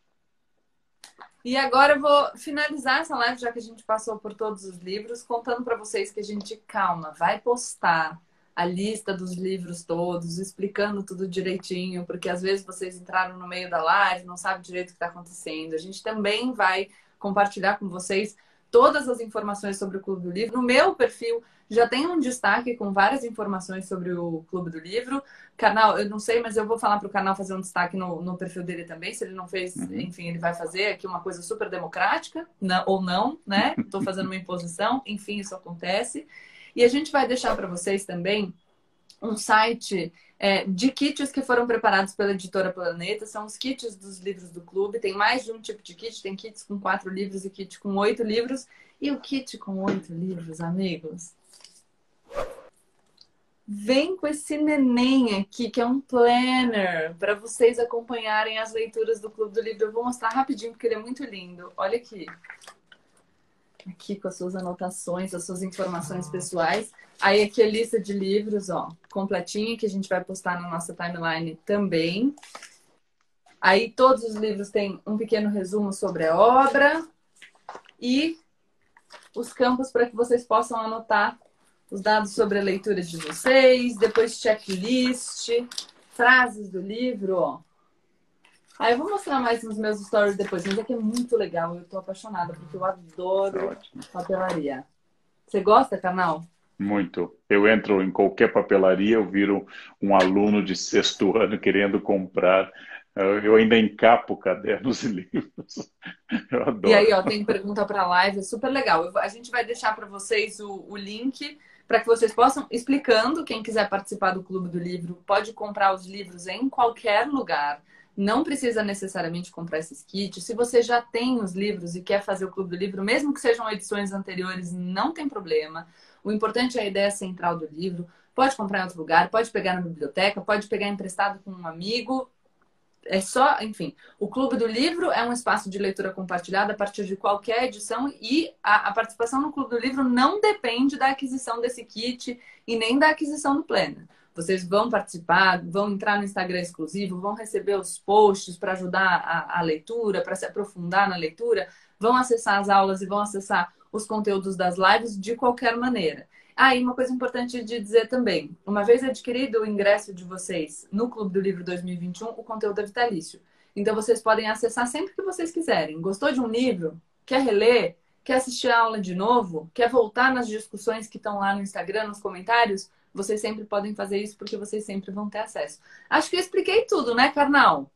E agora eu vou finalizar essa live, já que a gente passou por todos os livros, contando para vocês que a gente, calma, vai postar a lista dos livros todos, explicando tudo direitinho, porque às vezes vocês entraram no meio da live, não sabem direito o que está acontecendo. A gente também vai compartilhar com vocês todas as informações sobre o Clube do Livro. No meu perfil já tem um destaque com várias informações sobre o Clube do Livro. Canal, eu não sei, mas eu vou falar para o canal fazer um destaque no, no, perfil dele também. Se ele não fez, uhum. enfim, ele vai fazer aqui uma coisa super democrática, não, ou não, né? Estou fazendo uma imposição, enfim, isso acontece. E a gente vai deixar para vocês também um site é, de kits que foram preparados pela editora Planeta. São os kits dos livros do clube. Tem mais de um tipo de kit. Tem kits com quatro livros e kit com oito livros. E o kit com oito livros, amigos? Vem com esse neném aqui, que é um planner, para vocês acompanharem as leituras do Clube do Livro. Eu vou mostrar rapidinho, porque ele é muito lindo. Olha aqui aqui com as suas anotações, as suas informações pessoais. Aí aqui a lista de livros, ó, completinha, que a gente vai postar na nossa timeline também. Aí todos os livros têm um pequeno resumo sobre a obra e os campos para que vocês possam anotar os dados sobre a leitura de vocês, depois checklist, frases do livro, ó. Aí eu vou mostrar mais nos meus stories depois, mas é que é muito legal. Eu tô apaixonada, porque eu adoro papelaria. Você gosta, canal? Muito. Eu entro em qualquer papelaria, eu viro um aluno de sexto ano querendo comprar. Eu ainda encapo cadernos e livros. Eu adoro. E aí, ó, tem pergunta para a live, é super legal. a gente vai deixar para vocês o, o link para que vocês possam explicando. Quem quiser participar do Clube do Livro pode comprar os livros em qualquer lugar. Não precisa necessariamente comprar esses kits. Se você já tem os livros e quer fazer o Clube do Livro, mesmo que sejam edições anteriores, não tem problema. O importante é a ideia central do livro. Pode comprar em outro lugar, pode pegar na biblioteca, pode pegar emprestado com um amigo. É só, enfim, o Clube do Livro é um espaço de leitura compartilhada a partir de qualquer edição e a, a participação no Clube do Livro não depende da aquisição desse kit e nem da aquisição do planner. Vocês vão participar, vão entrar no Instagram exclusivo, vão receber os posts para ajudar a, a leitura, para se aprofundar na leitura, vão acessar as aulas e vão acessar os conteúdos das lives de qualquer maneira. Ah, e uma coisa importante de dizer também: uma vez adquirido o ingresso de vocês no Clube do Livro 2021, o conteúdo é vitalício. Então vocês podem acessar sempre que vocês quiserem. Gostou de um livro? Quer reler? Quer assistir a aula de novo? Quer voltar nas discussões que estão lá no Instagram, nos comentários? Vocês sempre podem fazer isso porque vocês sempre vão ter acesso. Acho que eu expliquei tudo, né, Carnal?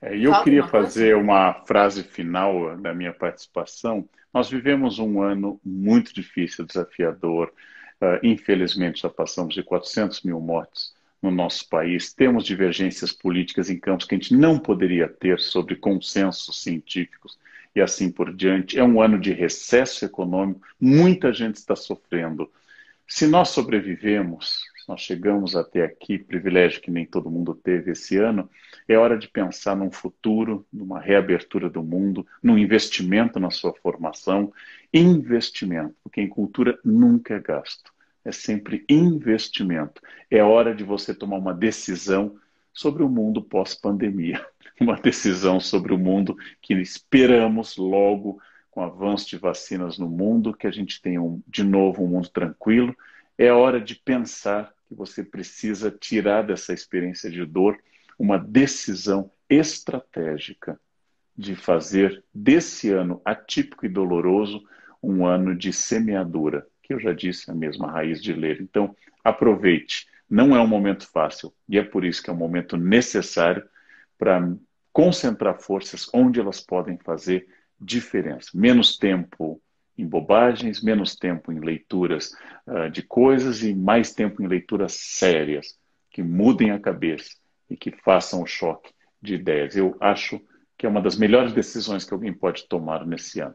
É, eu Fala queria fazer uma frase final da minha participação. Nós vivemos um ano muito difícil, desafiador. Uh, infelizmente, já passamos de 400 mil mortes no nosso país. Temos divergências políticas em campos que a gente não poderia ter sobre consensos científicos e assim por diante. É um ano de recesso econômico. Muita gente está sofrendo. Se nós sobrevivemos, se nós chegamos até aqui, privilégio que nem todo mundo teve esse ano, é hora de pensar num futuro, numa reabertura do mundo, num investimento na sua formação. Investimento, porque em cultura nunca é gasto, é sempre investimento. É hora de você tomar uma decisão sobre o mundo pós-pandemia. uma decisão sobre o mundo que esperamos logo, com o avanço de vacinas no mundo, que a gente tenha um, de novo um mundo tranquilo. É hora de pensar que você precisa tirar dessa experiência de dor uma decisão estratégica de fazer desse ano atípico e doloroso um ano de semeadura, que eu já disse, a mesma raiz de ler. Então, aproveite. Não é um momento fácil e é por isso que é um momento necessário para concentrar forças onde elas podem fazer diferença. Menos tempo em bobagens, menos tempo em leituras uh, de coisas e mais tempo em leituras sérias, que mudem a cabeça e que façam o choque de ideias. Eu acho que é uma das melhores decisões que alguém pode tomar nesse ano.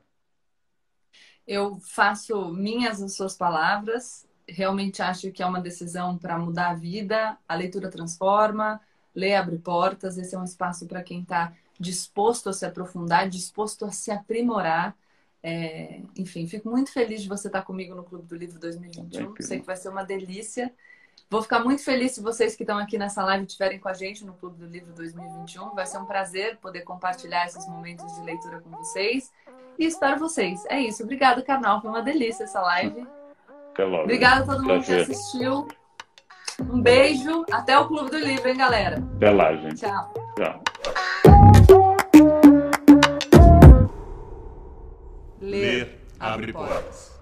Eu faço minhas as suas palavras. Realmente acho que é uma decisão para mudar a vida. A leitura transforma, ler abre portas. Esse é um espaço para quem está disposto a se aprofundar, disposto a se aprimorar. É, enfim, fico muito feliz de você estar comigo no Clube do Livro 2021. Sei que vai ser uma delícia. Vou ficar muito feliz se vocês que estão aqui nessa live estiverem com a gente no Clube do Livro 2021. Vai ser um prazer poder compartilhar esses momentos de leitura com vocês. E espero vocês. É isso. Obrigada, canal. Foi uma delícia essa live. Até logo. Obrigada a todo mundo prazer. que assistiu. Um beijo. Até o Clube do Livro, hein, galera? Até lá, gente. Tchau. Tchau. Ler abre portas.